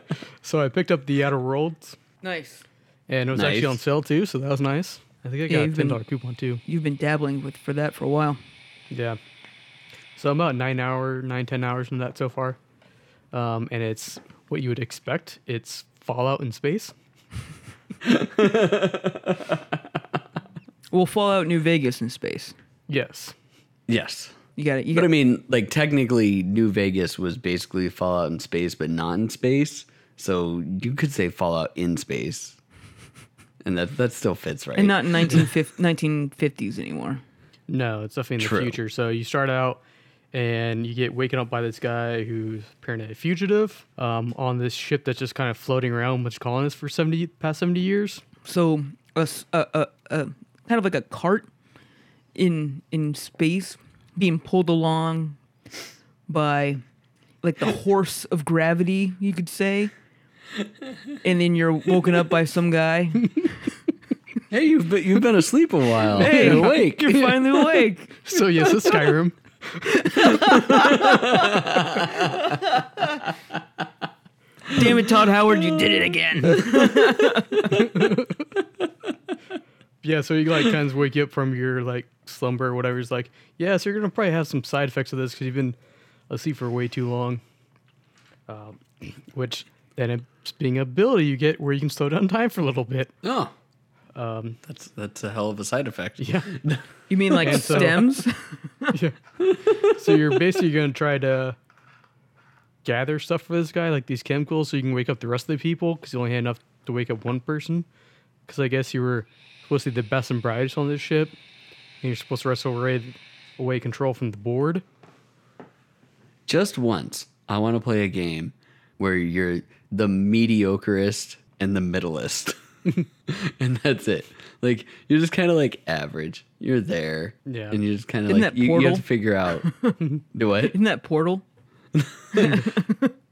so I picked up the Outer Worlds, Nice. and it was actually on sale too, so that was nice. I think I Yeah, got a you've ten been- dollar coupon too. You've been dabbling with for that for a while. Yeah. So I'm about nine hour, nine ten hours in that so far, um, and it's what you would expect. It's Fallout in space. Well, Fallout New Vegas in space. Yes. Yes. You got it. You But got I mean, like technically, New Vegas was basically Fallout in space, but not in space. So you could say Fallout in space, and that that still fits, right? and not in 1950, 1950s anymore. No, it's definitely in True. the future. So you start out and you get waken up by this guy who's apparently a fugitive um, on this ship that's just kind of floating around with colonists for 70 past 70 years. So a, s- a- a- a- kind of like a cart in in space being pulled along by like the horse of gravity, you could say. And then you're woken up by some guy. hey, you've been, you've been asleep a while. Hey, You're awake. You're finally awake. So yes, it's Skyrim. Damn it, Todd Howard, you did it again. Yeah, so you like kind of wake you up from your like slumber or whatever. It's like, yeah, so you're gonna probably have some side effects of this because you've been asleep for way too long. Um, which then it's being an ability you get where you can slow down time for a little bit. Oh, Um, that's that's a hell of a side effect. yeah, You mean like And so- stems? yeah. So you're basically gonna try to gather stuff for this guy, like these chemicals, so you can wake up the rest of the people because you only had enough to wake up one person. Because I guess you were supposed to be the best and brightest on this ship, and you're supposed to wrestle away, away control from the board. Just once, I want to play a game where you're the mediocrest and the middleest. and that's it. Like you're just kind of like average. You're there, Yeah. and you're just kind of Isn't like that you, you have Portal? to figure out. Do what? Isn't that Portal?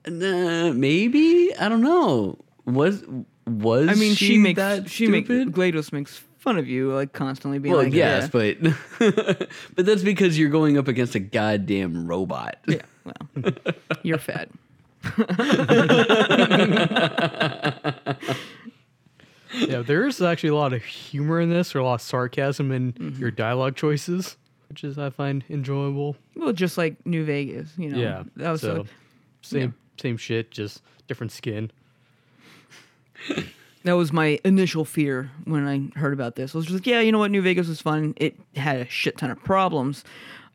Nah, maybe I don't know. Was was I mean, she, makes that she makes stupid? Glados makes fun of you, like constantly being well, like, yes, yeah. but but that's because you're going up against a goddamn robot. yeah, well, you're fat. yeah, there is actually a lot of humor in this, or a lot of sarcasm in Mm-hmm. your dialogue choices, which is I find enjoyable. Well, just like New Vegas, you know. Yeah, that was so same same shit, just different skin. that was my initial fear when I heard about this. I was just like, yeah, you know what, New Vegas was fun. It had a shit ton of problems,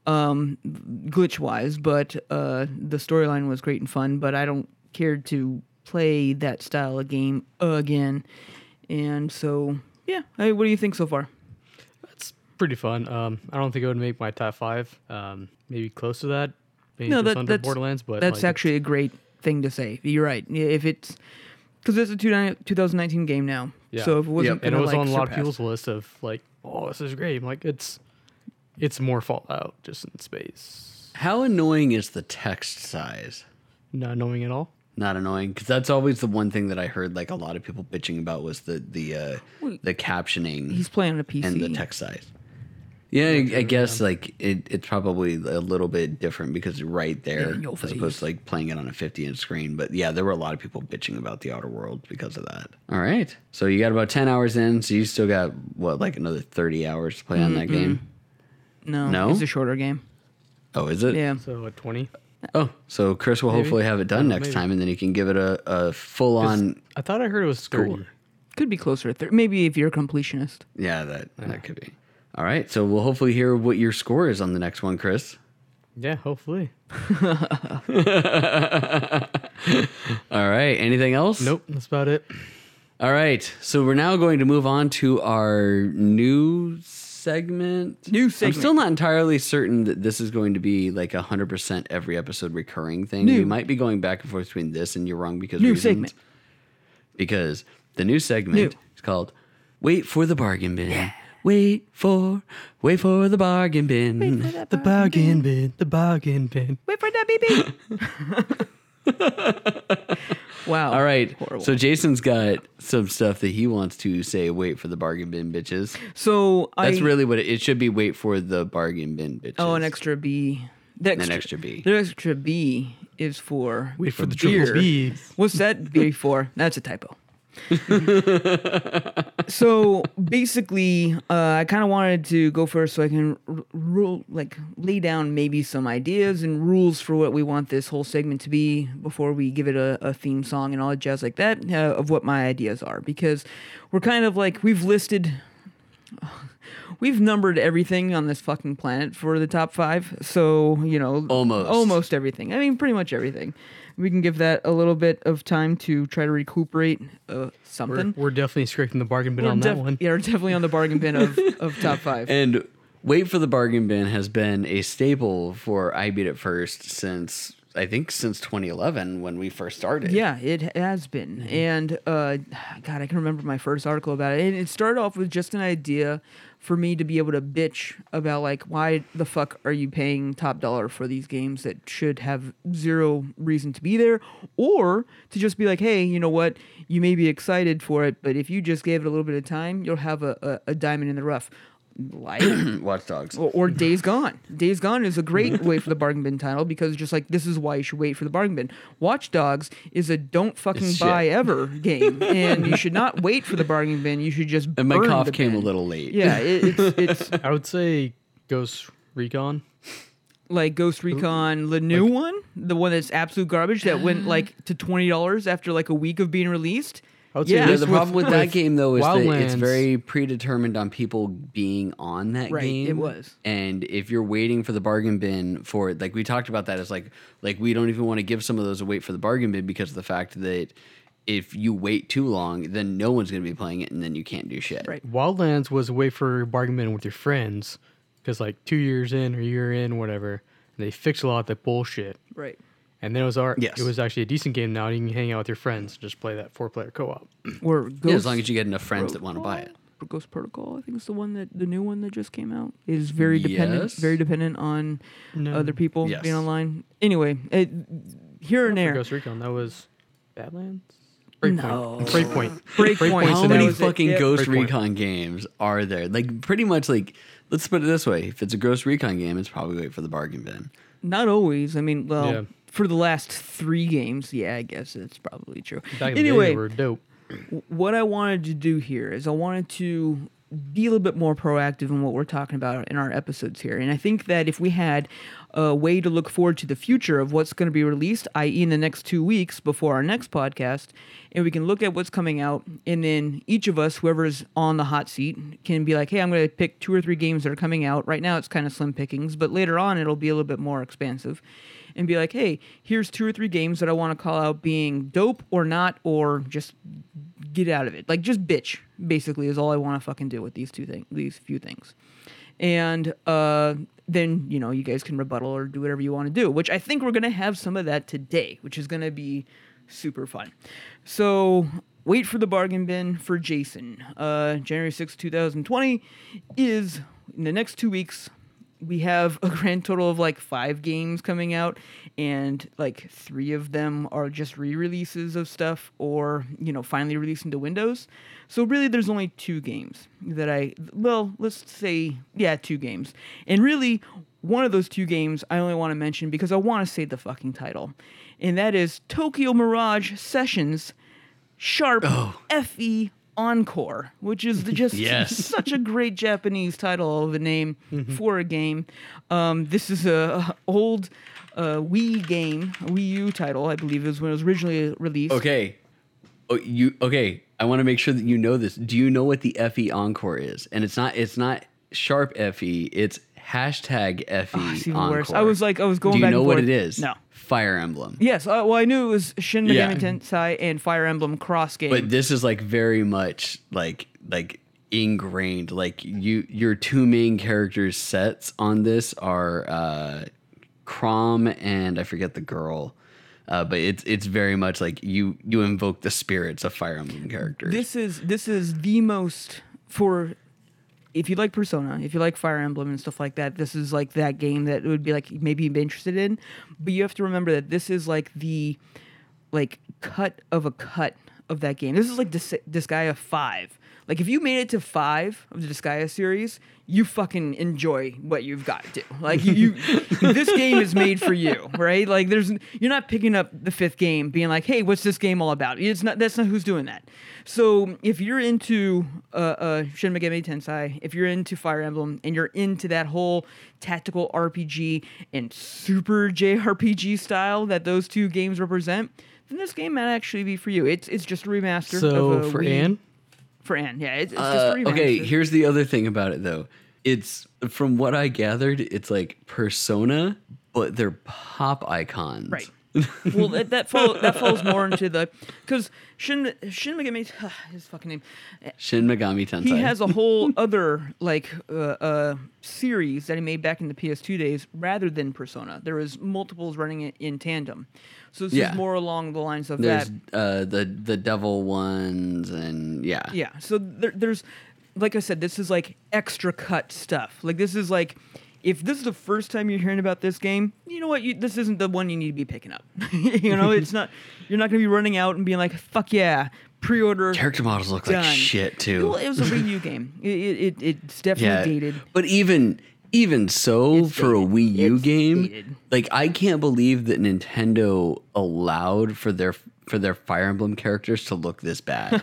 um, glitch wise, but uh, the storyline was great and fun. But I don't care to play that style of game again, and so yeah. Hey, what do you think so far? It's pretty fun. Um, I don't think it would make my top five. Um, maybe close to that. Maybe No, just that- under that's- Borderlands, but That's like, actually a great thing to say. You're right. If it's because it's a two- 2019 game now, Yeah. so if it wasn't, Yep. and it was like, on a lot of people's list of like, oh, this is great. I'm like, it's it's more Fallout just in space, How annoying is the text size? not annoying at all. Not annoying because that's always the one thing that I heard like a lot of people bitching about was the the uh, the captioning He's playing on a PC. and the text size. Yeah, I, I guess like it, it's probably a little bit different because right there Yeah, in your as opposed face. to like playing it on a 50 inch screen. But yeah, there were a lot of people bitching about the Outer World because of that. All right, so you got about 10 hours in, so you still got what like another 30 hours to play on that game. No, No? it's a shorter game. Oh, is it? Yeah, So at 20, Oh, so Chris will Maybe. hopefully have it done next maybe. time, and then he can give it a, a full on. I thought I heard it was Score. 30. could be closer to 30. Maybe if you're a completionist. Yeah, that that could be. All right, so we'll hopefully hear what your score is on the next one, Chris. Yeah, hopefully. All right, anything else? Nope, that's about it. All right, so we're now going to move on to our new segment. New segment. I'm still not entirely certain that this is going to be like a hundred percent every episode recurring thing. New. We might be going back and forth between this and you're wrong because New reasons. segment. Because the new segment New. is called "Wait for the Bargain Bin." Yeah. Wait for, wait for the bargain bin. The bargain bin, the bargain bin. Wait for that, BB. wow. All right. Horrible. So Jason's got some stuff that he wants to say. Wait for the bargain bin, bitches. So That's I really what it, it should be. Wait for the bargain bin, bitches. oh an extra B. The An extra B. The extra B is for Wait for the beer. triple B. What's that B for? That's a typo. so basically, uh, I kind of wanted to go first so I can r- rule, like, lay down maybe some ideas and rules for what we want this whole segment to be before we give it a, a theme song and all that jazz like that uh, of what my ideas are. Because we're kind of like, we've listed we've numbered everything on this fucking planet for the top five. So you know, Almost. almost everything. I mean, pretty much everything. We can give that a little bit of time to try to recuperate uh, We're, something. we're definitely scraping the bargain bin We're on that one. Yeah, we're definitely on the bargain bin of, of top five. And wait for the bargain bin has been a staple for I Beat It First since I think since 2011 when we first started. Yeah, it has been. And uh, God, I can remember my first article about it. And it started off with just an idea for me to be able to bitch about like why the fuck are you paying top dollar for these games that should have zero reason to be there? Or to just be like hey you know what? You may be excited for it but if you just gave it a little bit of time you'll have a, a, a diamond in the rough like Watch Dogs. or, or Days Gone. Days Gone is a great way for the bargain bin title because just like this is why you should wait for the bargain bin. Watch Dogs is a don't fucking It's buy ever game, and you should not wait for the bargain bin. You should just And my burn cough the came a little late. Yeah, it, it's it's I would say Ghost Recon. like Ghost Recon, the new one, the one that's absolute garbage that went like to twenty dollars after like a week of being released. I would Yeah. say Yeah, this the problem with, that game though is that it's very predetermined on people being on that Right, game. it was. And if you're waiting for the bargain bin for it, like we talked about that, it's like like we don't even want to give some of those a wait for the bargain bin because of the fact that if you wait too long, then no one's gonna be playing it and then you can't do shit. Right. Wildlands was a way for bargain bin with your friends because like two years in or a year in, whatever, they fixed a lot of the bullshit. Right. And then it was our, Yes. it was actually a decent game now. You can hang out with your friends, and just play that four player co op. Or Ghost Yeah, as long as you get enough friends that want to buy it. Protocol? Ghost Protocol, I think is the one that the new one that just came out. It is very dependent, Yes. very dependent on No. other people Yes. being online. Anyway, it, here and there. Ghost Recon, that was Badlands? No. Breakpoint. Breakpoint. Breakpoint. Breakpoint's How the that many was it. fucking Yep. Ghost Breakpoint. Recon games are there? Like pretty much like let's put it this way: if it's a Ghost Recon game, it's probably wait for the bargain bin. Not always. I mean, well, Yeah. For the last three games, yeah, I guess it's probably true. Back in the day, anyway, were dope. what I wanted to do here is I wanted to be a little bit more proactive in what we're talking about in our episodes here. And I think that if we had a way to look forward to the future of what's going to be released, i.e., in the next two weeks before our next podcast, and we can look at what's coming out, and then each of us, whoever's on the hot seat, can be like, hey, I'm going to pick two or three games that are coming out. Right now, it's kind of slim pickings, but later on, it'll be a little bit more expansive. And be like, hey, here's two or three games that I want to call out being dope or not, or just get out of it. Like just bitch, basically, is all I want to fucking do with these two things, these few things. And uh, then you know you guys can rebuttal or do whatever you want to do. Which I think we're gonna have some of that today, which is gonna be super fun. So wait for the bargain bin for Jason. Uh, January sixth, 2020 is in the next two weeks we have a grand total of like five games coming out and like three of them are just re-releases of stuff or you know finally released into windows. So really there's only two games that i well let's say yeah two games. And really one of those two games i only want to mention because i want to say the fucking title and that is tokyo mirage sessions sharp oh. fe encore which is just Yes. such a great Japanese title of a name for a game. Um, this is a old uh, Wii game, Wii U title, I believe, is when it was originally released. Okay. Oh, you okay? I want to make sure that you know this. Do you know what the FE Encore is? And it's not. It's not sharp FE. It's hashtag FE Oh, Encore. worse. I was like, I was going Do you know what it is? No. Fire Emblem. Yes, uh, well, I knew it was Shin Megami Yeah. Tensei and Fire Emblem cross game. But this is like very much like like ingrained. Like you, your two main characters sets on this are uh, Chrom and I forget the girl. Uh, but it's it's very much like you you invoke the spirits of Fire Emblem characters. This is this is the most for if you like Persona, if you like Fire Emblem and stuff like that, this is like that game that would be like maybe you'd be interested in. But you have to remember that this is like the like cut of a cut of that game. This is like Dis- Disgaea five. Like if you made it to five of the Disgaea series, you fucking enjoy what you've got to. Like you, you this game is made for you, right? Like there's you're not picking up the fifth game being like, hey, what's this game all about? It's not that's not who's doing that. So if you're into uh, uh, Shin Megami Tensei, if you're into Fire Emblem, and you're into that whole tactical RPG and super JRPG style that those two games represent, then this game might actually be for you. It's it's just a remaster. So of a for Wii- Anne, for Anne, yeah, it's, it's just Uh, okay, here's the other thing about it though. It's from what I gathered, it's like Persona, but they're pop icons. Right. Well, that that, follow, that falls more into the because Shin Shin Megami his fucking name. Shin Megami Tensei. He has a whole other like uh, uh, series that he made back in the PS2 days, rather than Persona. There was multiples running it in tandem, so this Yeah. is more along the lines of There's that. uh, the the devil ones and yeah. Yeah. So there, there's, like I said, this is like extra cut stuff. Like this is like, if this is the first time you're hearing about this game, you know what? You, this isn't the one you need to be picking up. you know, it's not. You're not gonna be running out and being like, "Fuck yeah, pre-order." Character models look like shit too. Well, it was a Wii U game. It, it, it, it's definitely yeah. dated. But even even so, It's for a. Wii U It's game, dated. like I can't believe that Nintendo allowed for their for their Fire Emblem characters to look this bad.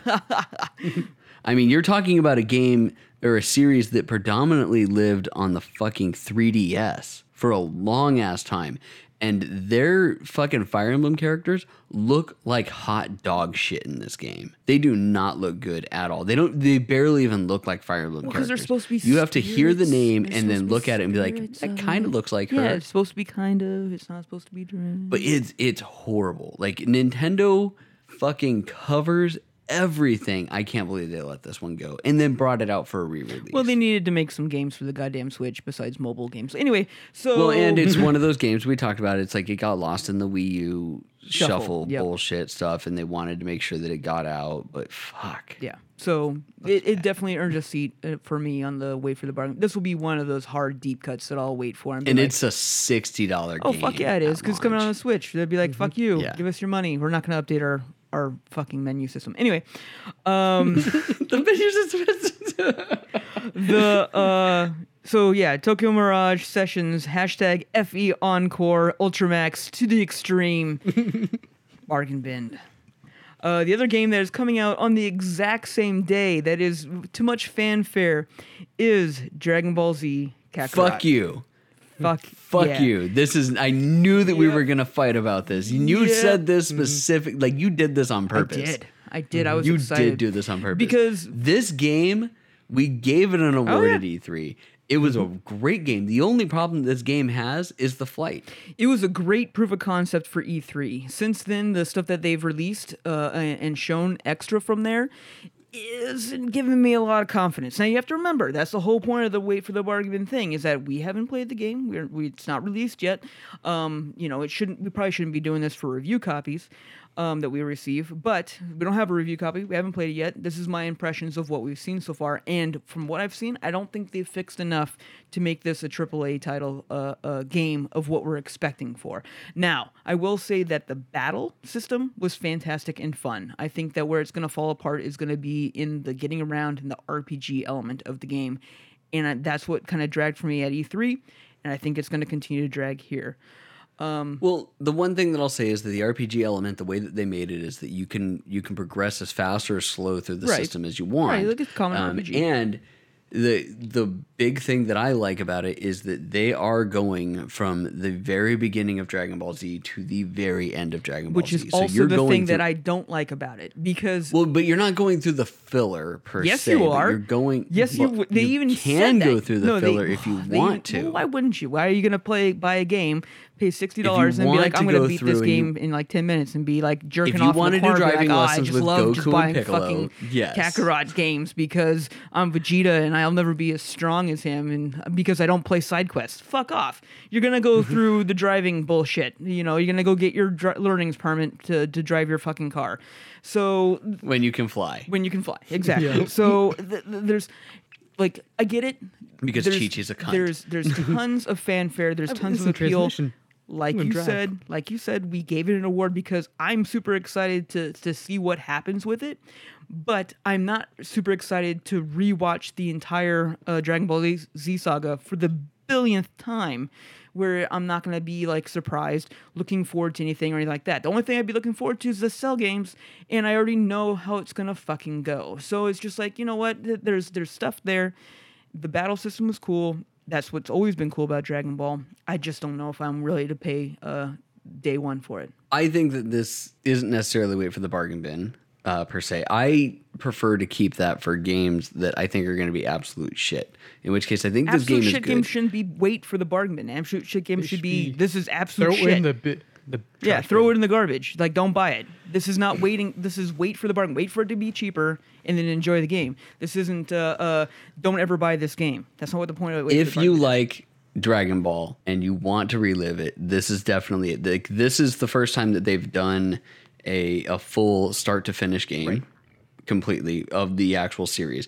I mean, you're talking about a game or a series that predominantly lived on the fucking 3DS for a long ass time. And their fucking Fire Emblem characters look like hot dog shit in this game. They do not look good at all. They don't. They barely even look like Fire Emblem Well, characters. they're supposed to be You have to hear the name and then look at it and be like, that um, kind of looks like Yeah, her. Yeah, it's supposed to be kind of. It's not supposed to be direct. But it's it's horrible. Like Nintendo fucking covers everything. I can't believe they let this one go and then brought it out for a re-release. Well, they needed to make some games for the goddamn Switch besides mobile games. Anyway, so Well, and it's one of those games we talked about. It's like it got lost in the Wii U Shuffle, shuffle, yep. bullshit stuff, and they wanted to make sure that it got out. But fuck, yeah. So it, it definitely earned a seat uh, for me on the wait for the bargain. This will be one of those hard deep cuts that I'll wait for. And, and like, it's a sixty dollar. Game. Oh fuck yeah, it is because it's coming on the Switch. They'd be like, fuck you, Yeah. give us your money. We're not going to update our our fucking menu system. Anyway, um, the videos. the uh so yeah tokyo mirage sessions hashtag fe encore ultramax to the extreme bargain bin uh, the other game that is coming out on the exact same day that is too much fanfare is Dragon Ball Z Kakarot. Fuck you. Fuck, Fuck yeah. you. This is. I knew that we Yep. were gonna fight about this. You Yep. said this specific. Like you did this on purpose. I purpose. did. I did. I was you excited. did do this on purpose Because- Oh, this game we gave it an award yeah. at E3. It was a great game. The only problem this game has is the flight. It was a great proof of concept for E3. Since then, the stuff that they've released uh, and shown extra from there isn't giving me a lot of confidence. Now you have to remember that's the whole point of the wait for the bargain thing is that we haven't played the game. We're we, it's not released yet. Um, you know, it shouldn't. We probably shouldn't be doing this for review copies. Um, that we receive, but we don't have a review copy. We haven't played it yet. This is my impressions of what we've seen so far, and from what I've seen, I don't think they've fixed enough to make this a AAA title uh, uh, game of what we're expecting for. Now, I will say that the battle system was fantastic and fun. I think that where it's going to fall apart is going to be in the getting around and the RPG element of the game, and that's what kind of dragged for me at E3, and I think it's going to continue to drag here. Um, well, the one thing that I'll say is that the RPG element, the way that they made it, is that you can you can progress as fast or as slow through the Right. system as you want. Right, like it's common um, RPG. And the the big thing that I like about it is that they are going from the very beginning of Dragon Ball Z to the very end of Dragon Ball Which Z. is also you're the going thing that I don't like about it because Well, but you're not going through the filler per Yes, se. you are. You're going. Yes, you. well, They even can go through the No, they- filler if you they- want to. well, why wouldn't you? Why are you going to play buy a game, pay sixty dollars and be like, I'm gonna go beat this and you- game in like ten minutes and be like jerking If you off wanna in do the corner, driving be like, oh, I just with love Goku just and buying Piccolo, fucking yes. Kakarot games because I'm Vegeta and I'll never be as strong as him and uh, because I don't play side quests. Fuck off. You're gonna go mm-hmm. through the driving bullshit. You know, you're gonna go get your dri- learnings permit to to drive your fucking car. So when you can fly. when you can fly. Exactly. So th- th- there's like I get it Because There's- Chi-Chi's a cunt. There's there's tons of fanfare. There's tons of appeal. Like you drive. said, like you said, we gave it an award because I'm super excited to to see what happens with it. But I'm not super excited to rewatch the entire uh, Dragon Ball Z, Z saga for the billionth time where I'm not going to be like surprised, looking forward to anything or anything like that. The only thing I'd be looking forward to is the cell games, and I already know how it's going to fucking go. So it's just like, you know what? There's there's stuff there. The battle system was cool. That's what's always been cool about Dragon Ball. I just don't know if I'm ready to pay uh, day one for it. I think that this isn't necessarily wait for the bargain bin uh, per se. I prefer to keep that for games that I think are going to be absolute shit. In which case, I think this Absolute game is shit good. game shouldn't be wait for the bargain bin. Absolute shit game should should be, be- this is absolute Throw shit. in the bi- the yeah, throw bin. it in the garbage. Like, don't buy it. This is not waiting. This is wait for the bargain. Wait for it to be cheaper and then enjoy the game. This isn't. Uh, uh, don't ever buy this game. That's not what the point of it. if you like Dragon Ball and you want to relive it, this is definitely it. Like, this is the first time that they've done a a full start to finish game completely of the actual series.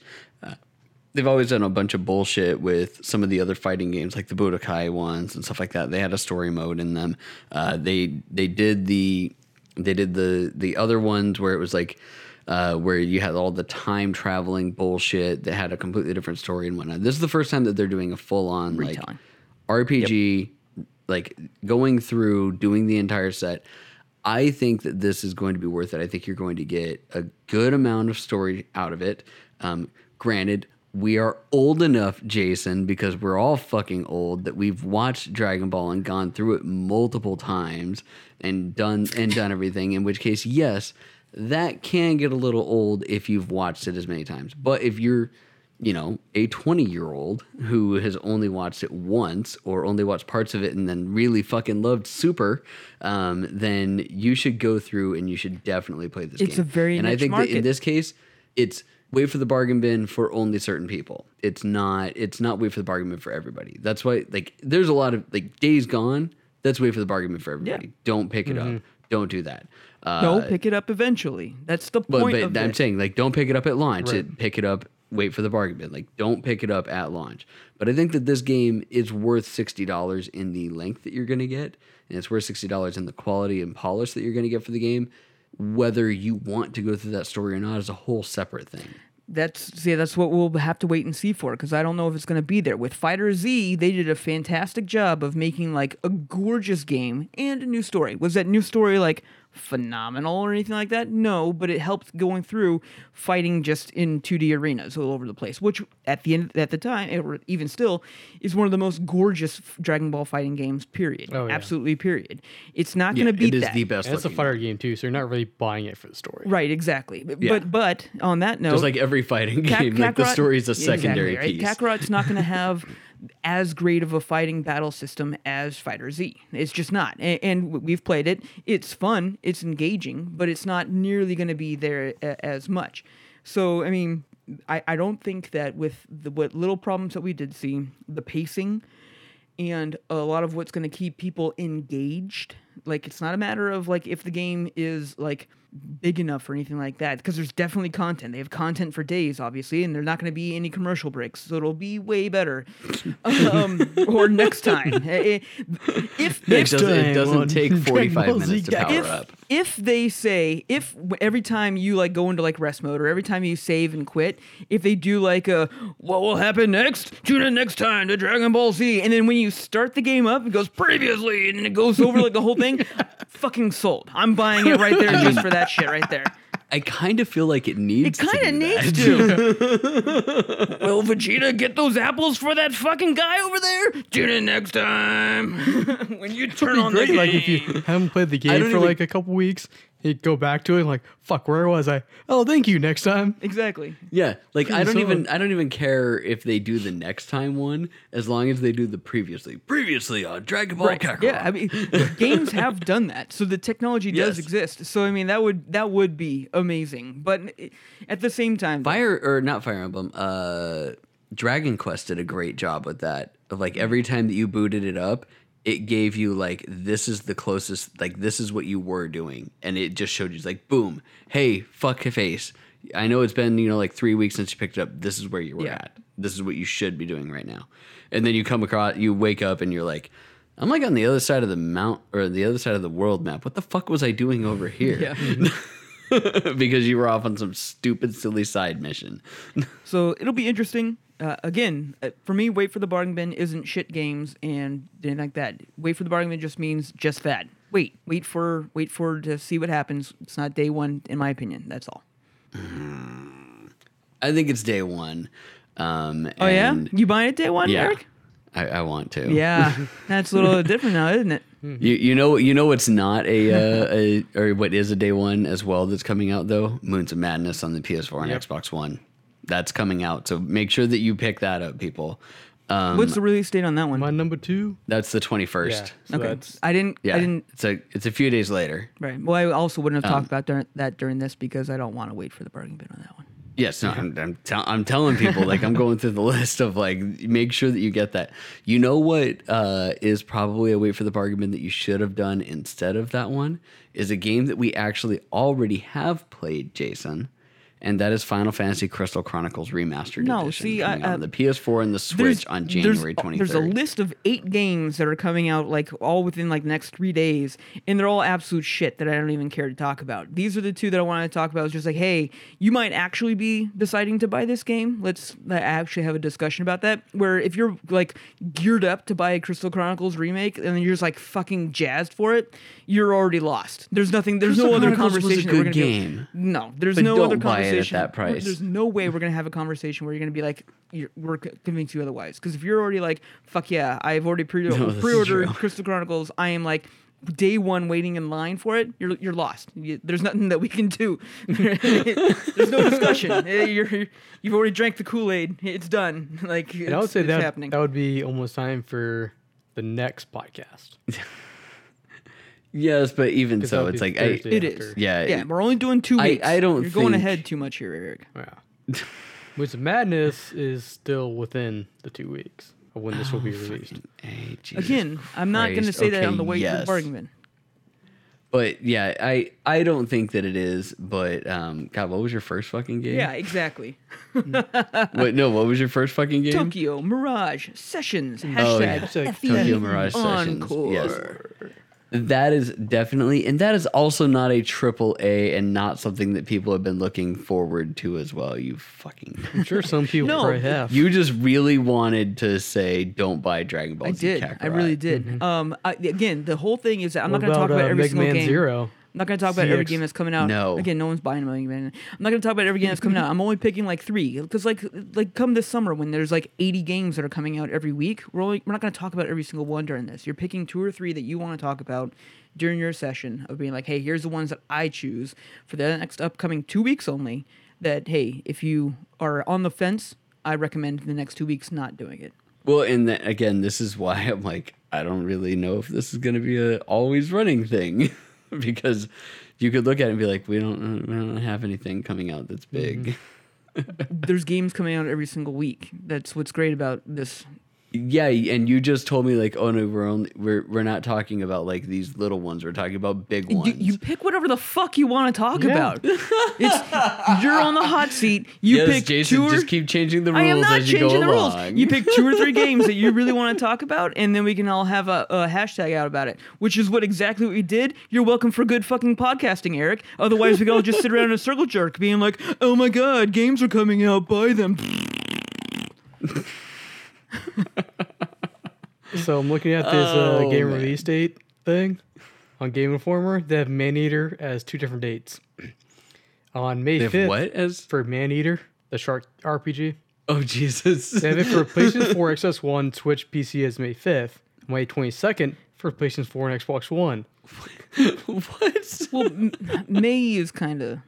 They've always done a bunch of bullshit with some of the other fighting games, like the Budokai ones and stuff like that. They had a story mode in them. Uh, they they did the they did the the other ones where it was like. Uh, where you had all the time traveling bullshit that had a completely different story and whatnot. This is the first time that they're doing a full on like. RPG, like going through doing the entire set. I think that this is going to be worth it. I think you're going to get a good amount of story out of it. Um, granted, we are old enough, Jason, because we're all fucking old that we've watched Dragon Ball and gone through it multiple times and done and done everything. In which case, yes, that can get a little old if you've watched it as many times. But if you're you know, a 20 year old who has only watched it once or only watched parts of it and then really fucking loved Super, um, then you should go through and you should definitely play this game. It's a very And I think that in this case, it's wait for the bargain bin for only certain people. It's not, it's not wait for the bargain bin for everybody. That's why, like, there's a lot of, like, Days Gone, that's wait for the bargain bin for everybody. Don't pick it up. Don't do that. Uh, no, pick it up eventually. That's the point but of I'm it. saying like don't pick it up at launch. It, pick it up, wait for the bargain bin. Like don't pick it up at launch. But I think that this game is worth sixty dollars in the length that you're going to get, and it's worth sixty dollars in the quality and polish that you're going to get for the game. Whether you want to go through that story or not is a whole separate thing. That's see, that's what we'll have to wait and see for because I don't know if it's going to be there. With Fighter Z, they did a fantastic job of making like a gorgeous game and a new story. Was that new story like phenomenal or anything like that? No, but it helped going through fighting just in 2D arenas all over the place, which at the end at the time, or even still, is one of the most gorgeous Dragon Ball fighting games. Period. Oh, yeah. Absolutely. Period. It's not Yeah, going to beat that. it is that. the best. And it's a looking fighter game. game too, so you're not really buying it for the story. Right. Exactly. But Yeah. but but on that note, Just like every fighting Ka- game, like the story is a secondary exactly, piece. right? Kakarot's not going to have as great of a fighting battle system as Fighter Z. It's just not. And, and we've played it. It's fun. It's engaging, but it's not nearly going to be there a, as much. So I mean, I, I don't think that with the what little problems that we did see, the pacing and a lot of what's going to keep people engaged like it's not a matter of like if the game is like big enough or anything like that because there's definitely content. They have content for days obviously and there's not going to be any commercial breaks so it'll be way better um, or next time. Eh, eh, if It if doesn't, it doesn't take 45 minutes to power if, up. If they say if every time you like go into like rest mode or every time you save and quit if they do like a what will happen next? Tune in next time to dragon ball z. And then when you start the game up it goes previously and then it goes over like the whole thing fucking sold. I'm buying it right there just for that shit right there I kind of feel like it it needs. to kind of do needs that. to will vegeta get those apples for that fucking guy over there tune in next time when you turn on the Great, game like if you haven't played the game for even- like a couple weeks, You go back to it like, fuck, where was I? Oh, thank you. Next time. Exactly. Yeah, like I don't So- even I don't even care if they do the next time one as long as they do the previously previously on Dragon Ball Kakarot. Yeah, I mean, games have done that, so the technology does Yes. exist. So I mean, that would that would be amazing. But at the same time, Fire or not Fire Emblem, uh Dragon Quest did a great job with that. Of like every time that you booted it up, it gave you like this is the closest like this is what you were doing. And it just showed you like boom, hey, fuck your face. I know it's been, you know, like three weeks since you picked it up. This is where you were Yeah. at. This is what you should be doing right now. And then you come across you wake up and you're like, I'm like on the other side of the mount or the other side of the world map. What the fuck was I doing over here? yeah. because you were off on some stupid, silly side mission. So it'll be interesting. Uh, again, uh, for me, wait for the bargain bin isn't shit games and anything like that. Wait for the bargain bin just means just that. Wait, wait for wait for to see what happens. It's not day one, in my opinion. That's all. I think it's day one. Um, Oh yeah, and you buying it day one, yeah, Eric? I, I want to. Yeah, that's a little different now, isn't it? You you know you know what's not a, uh, a or what is a day one as well that's coming out though Moons of Madness on the PS4 and Yep. Xbox One. That's coming out, so make sure that you pick that up, people. Um, What's the release date on that one? My number two. that's the twenty first. Yeah. So okay, that's I didn't. Yeah, I didn't. It's a it's a few days later. Right. Well, I also wouldn't have Um, talked about during, that during this because I don't want to wait for the bargain bin on that one. Yes, no, I'm I'm, tell, I'm telling people like I'm going through the list of like make sure that you get that. You know what uh, is probably a wait for the bargain bin that you should have done instead of that one is a game that we actually already have played, Jason, and that is Final Fantasy Crystal Chronicles Remastered No, Edition see, coming I- on the PS4 and the Switch on January there's, 23rd. There's a list of eight games that are coming out like all within like next three days, and they're all absolute shit that I don't even care to talk about. These are the two that I wanted to talk about. It's just like, hey, you might actually be deciding to buy this game. Let's uh, actually have a discussion about that. Where if you're like geared up to buy a Crystal Chronicles remake and then you're just like fucking jazzed for it, you're already lost. There's nothing. There's Crystal no other Chronicles was a conversation good game. do. No, there's But no other buy it at that price. There's no way we're gonna have a conversation where you're gonna be like, you're, we're c- convince you otherwise. Because if you're already like, fuck yeah, I've already pre- no, pre-ordered. Crystal Chronicles. I am like day one waiting in line for it. You're you're lost. You, there's nothing that we can do. there's no discussion. You're you've already drank the Kool Aid. It's done. Like And I would say it's that happening. that would be almost time for the next podcast. Yes, but even so, it's like I, Thursday It after. is. yeah, yeah, we're only doing two I- weeks. I don't You're going think- ahead too much here, Eric. Yeah. Which Madness is still within the two weeks of when this will be released. Hey, Jesus Again, I'm not going to Christ. say that on the way to the yes. bargain bin. But yeah, I I don't think that it is. But um, God, what was your first fucking game? Yeah, exactly. Wait, no, what was your first fucking game? Tokyo Mirage Sessions. Oh, Hashtag yeah. Hashtag FEF Tokyo Mirage Sessions. Encore. Yes. That is definitely, and that is also not a triple A, and not something that people have been looking forward to as well. You fucking, I'm sure some people No, probably have. you just really wanted to say, "Don't buy Dragon Ball I Z did. I really did. Um, I, again, the whole thing is that I'm What not going to talk about, about uh, every Mega single Man game. Zero? I'm not going to talk about every game that's coming out. No. Again, no one's buying Mega Man. I'm not going to talk about every game that's coming out. I'm only picking like three because like like come this summer when there's like 80 games that are coming out every week. We're only we're not going to talk about every single one during this. You're picking two or three that you want to talk about during your session of being like, hey, here's the ones that I choose for the next upcoming two weeks only. That hey, if you are on the fence, I recommend the next two weeks not doing it. Well, and then, again, this is why I'm like, I don't really know if this is going to be a always running thing, because you could look at it and be like, we don't, we don't have anything coming out that's mm-hmm. big. there's games coming out every single week. That's what's great about this. Yeah, and you just told me like, oh no, we're only we're we're not talking about like these little ones. We're talking about big ones. You, you pick whatever the fuck you want to talk Yeah. about. It's you're on the hot seat. You yes, pick Jason, two or, just keep changing the rules I am not as you changing go the rules. You pick two or three games that you really want to talk about, and then we can all have a, a hashtag out about it. Which is what exactly what we did. You're welcome for good fucking podcasting, Eric. Otherwise, we could all just sit around in a circle jerk, being like, "Oh my god, games are coming out. Buy them." So I'm looking at this uh, Oh, game man. release date thing on Game Informer. They have Maneater as two different dates. On May They have 5th what as? for Maneater, the shark RPG. Oh Jesus! They have it for PlayStation 4, XS1, Switch, PC as May 5th. May 22nd for PlayStation 4 and Xbox One. what? Well, May is kind of,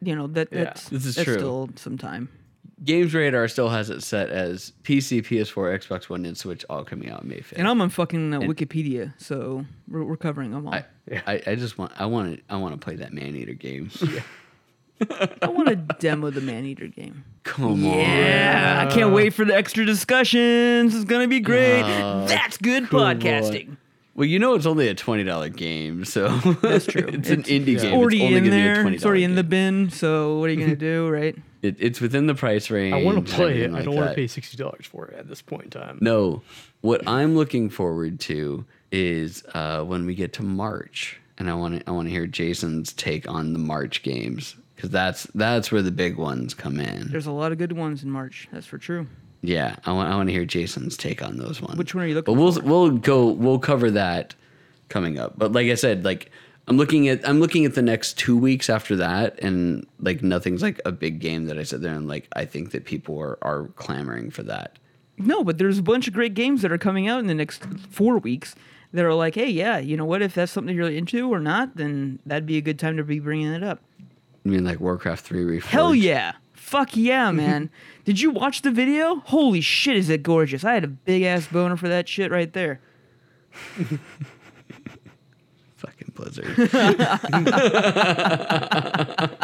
you know, that Yeah, that's, this is that's true. still some time. Games Radar still has it set as PC, PS4, Xbox One, and Switch all coming out May 5th. And I'm on fucking uh, Wikipedia, so we're, we're covering them all. I, I, I, I just want I want to I want to play that man eater game. I want to demo the Man Eater game. Come on. Yeah, I can't wait for the extra discussions. It's gonna be great. Oh, That's good cool. podcasting. on. Well, you know it's only a twenty dollar game, so That's true. it's, an indie yeah. game. Already it's only in gonna be a there. $20 It's already in the bin. So what are you gonna do, right? It, it's within the price range. I want to play it. everything I don't want to pay sixty dollars for it at this point in time. No, what I'm looking forward to is uh, when we get to March, and I want to I want to hear Jason's take on the March games because that's that's where the big ones come in. There's a lot of good ones in March. That's for true. Yeah, I want I want to hear Jason's take on those ones. Which one are you looking But we'll we'll go we'll cover that coming up. But like I said, like I'm looking at I'm looking at the next two weeks after that, and like nothing's like a big game that I sit there and like I think that people are are clamoring for that. No, but there's a bunch of great games that are coming out in the next four weeks that are like, hey, yeah, you know what? If that's something you're into or not, then that'd be a good time to be bringing it up. I mean, like Warcraft Three Reforged. Hell yeah. Fuck yeah, man. Did you watch the video? Holy shit, is it gorgeous. I had a big ass boner for that shit right there. Fucking Blizzard.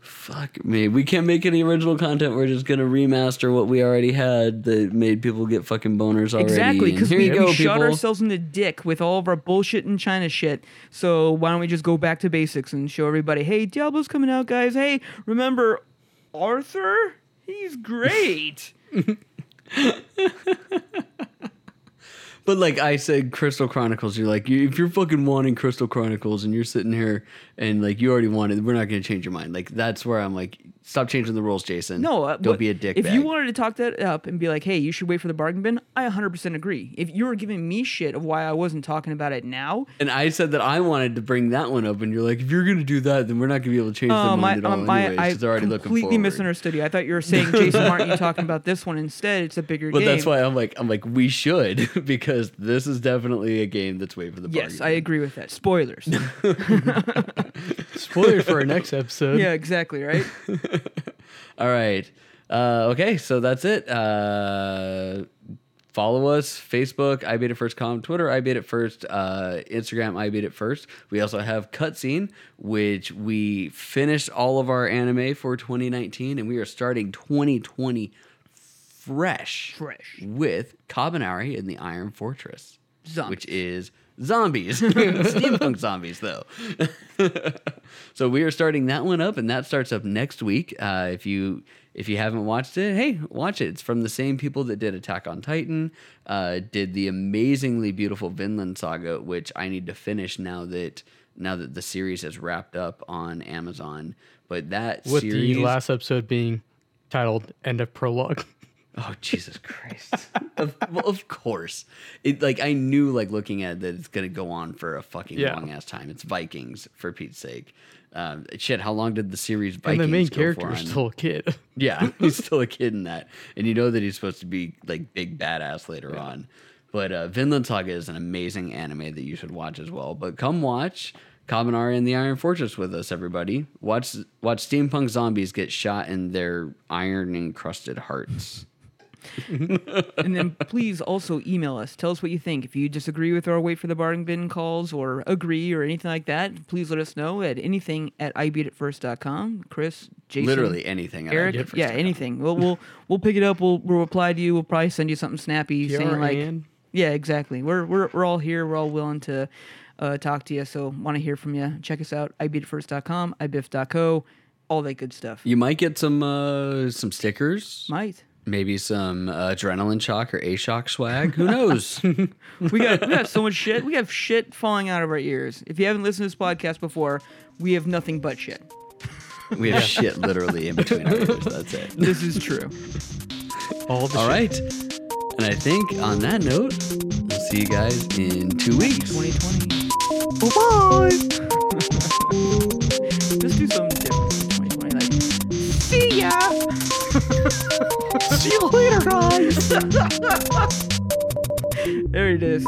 Fuck me. We can't make any original content. We're just gonna remaster what we already had that made people get fucking boners already. Exactly, because we, go, we shot people. ourselves in the dick with all of our bullshit and China shit. So why don't we just go back to basics and show everybody, hey, Diablo's coming out, guys. Hey, remember Arthas? He's great. But like I said, Crystal Chronicles. You're like, you, if you're fucking wanting Crystal Chronicles and you're sitting here and like you already want it, we're not gonna change your mind. Like that's where I'm like, stop changing the rules, Jason. No, uh, don't be a dick. If bag. you wanted to talk that up and be like, "Hey, you should wait for the bargain bin," I 100% agree. If you were giving me shit of why I wasn't talking about it now, and I said that I wanted to bring that one up, and you're like, if you're gonna do that, then we're not gonna be able to change oh their my, mind at all um, my, anyways. I they're already looking completely misunderstood you. I thought you were saying, Jason, aren't you talking about this one instead? It's a bigger But game. that's why I'm like, I'm like, we should because this is definitely a game that's way for the bargain. Yes, I agree with that. Spoilers. Spoiler for our next episode. yeah, exactly. Right. All right. Uh, okay, so that's it. Uh, follow us Facebook, I beat it first com, Twitter, I beat it first, uh, Instagram, I beat it first. We also have Cutscene, which we finished all of our anime for 2019, and we are starting 2020 fresh, Fresh. with Kabaneri and the Iron Fortress, Zombies. which is zombies, steampunk zombies though. so we are starting that one up, and that starts up next week. Uh, if you if you haven't watched it, hey, watch it. It's from the same people that did Attack on Titan, uh, did the amazingly beautiful Vinland Saga, which I need to finish now that now that the series has wrapped up on Amazon. But that With series, the last episode being titled "End of Prologue." Oh Jesus Christ! of, well, of course, it like I knew like looking at it that it's gonna go on for a fucking Yeah. long ass time. It's Vikings for Pete's sake. Um, shit, how long did the series and Vikings the main character is still a kid. yeah, he's still a kid in that, and you know that he's supposed to be like big badass later on. But uh, Vinland Saga is an amazing anime that you should watch as well. But come watch Kabaneri and the Iron Fortress with us, everybody. Watch watch steampunk zombies get shot in their iron encrusted hearts. and then please also email us. Tell us what you think. If you disagree with our wait for the bargain bin calls or agree or anything like that, please let us know at anything at ibeatitfirst.com. Chris, Jason, Literally anything. at Eric, iBeatItFirst.com. yeah, anything. We'll we'll we'll pick it up. We'll we'll reply to you. We'll probably send you something snappy saying like, yeah, exactly. We're we're we're all here. We're all willing to uh, talk to you. So want to hear from you. Check us out. ibeatitfirst.com, ibiff.co, all that good stuff. You might get some uh, some stickers, Might. Maybe some uh, adrenaline shock or a shock swag. Who knows? We got we got so much shit. We have shit falling out of our ears. If you haven't listened to this podcast before, we have nothing but shit. we have shit literally in between our ears. That's it. This is true. All the All shit. right. And I think on that note, we'll see you guys in two weeks. 2020. Bye. Let's do something different in 2020. Like, see ya. See you later, guys. There it is.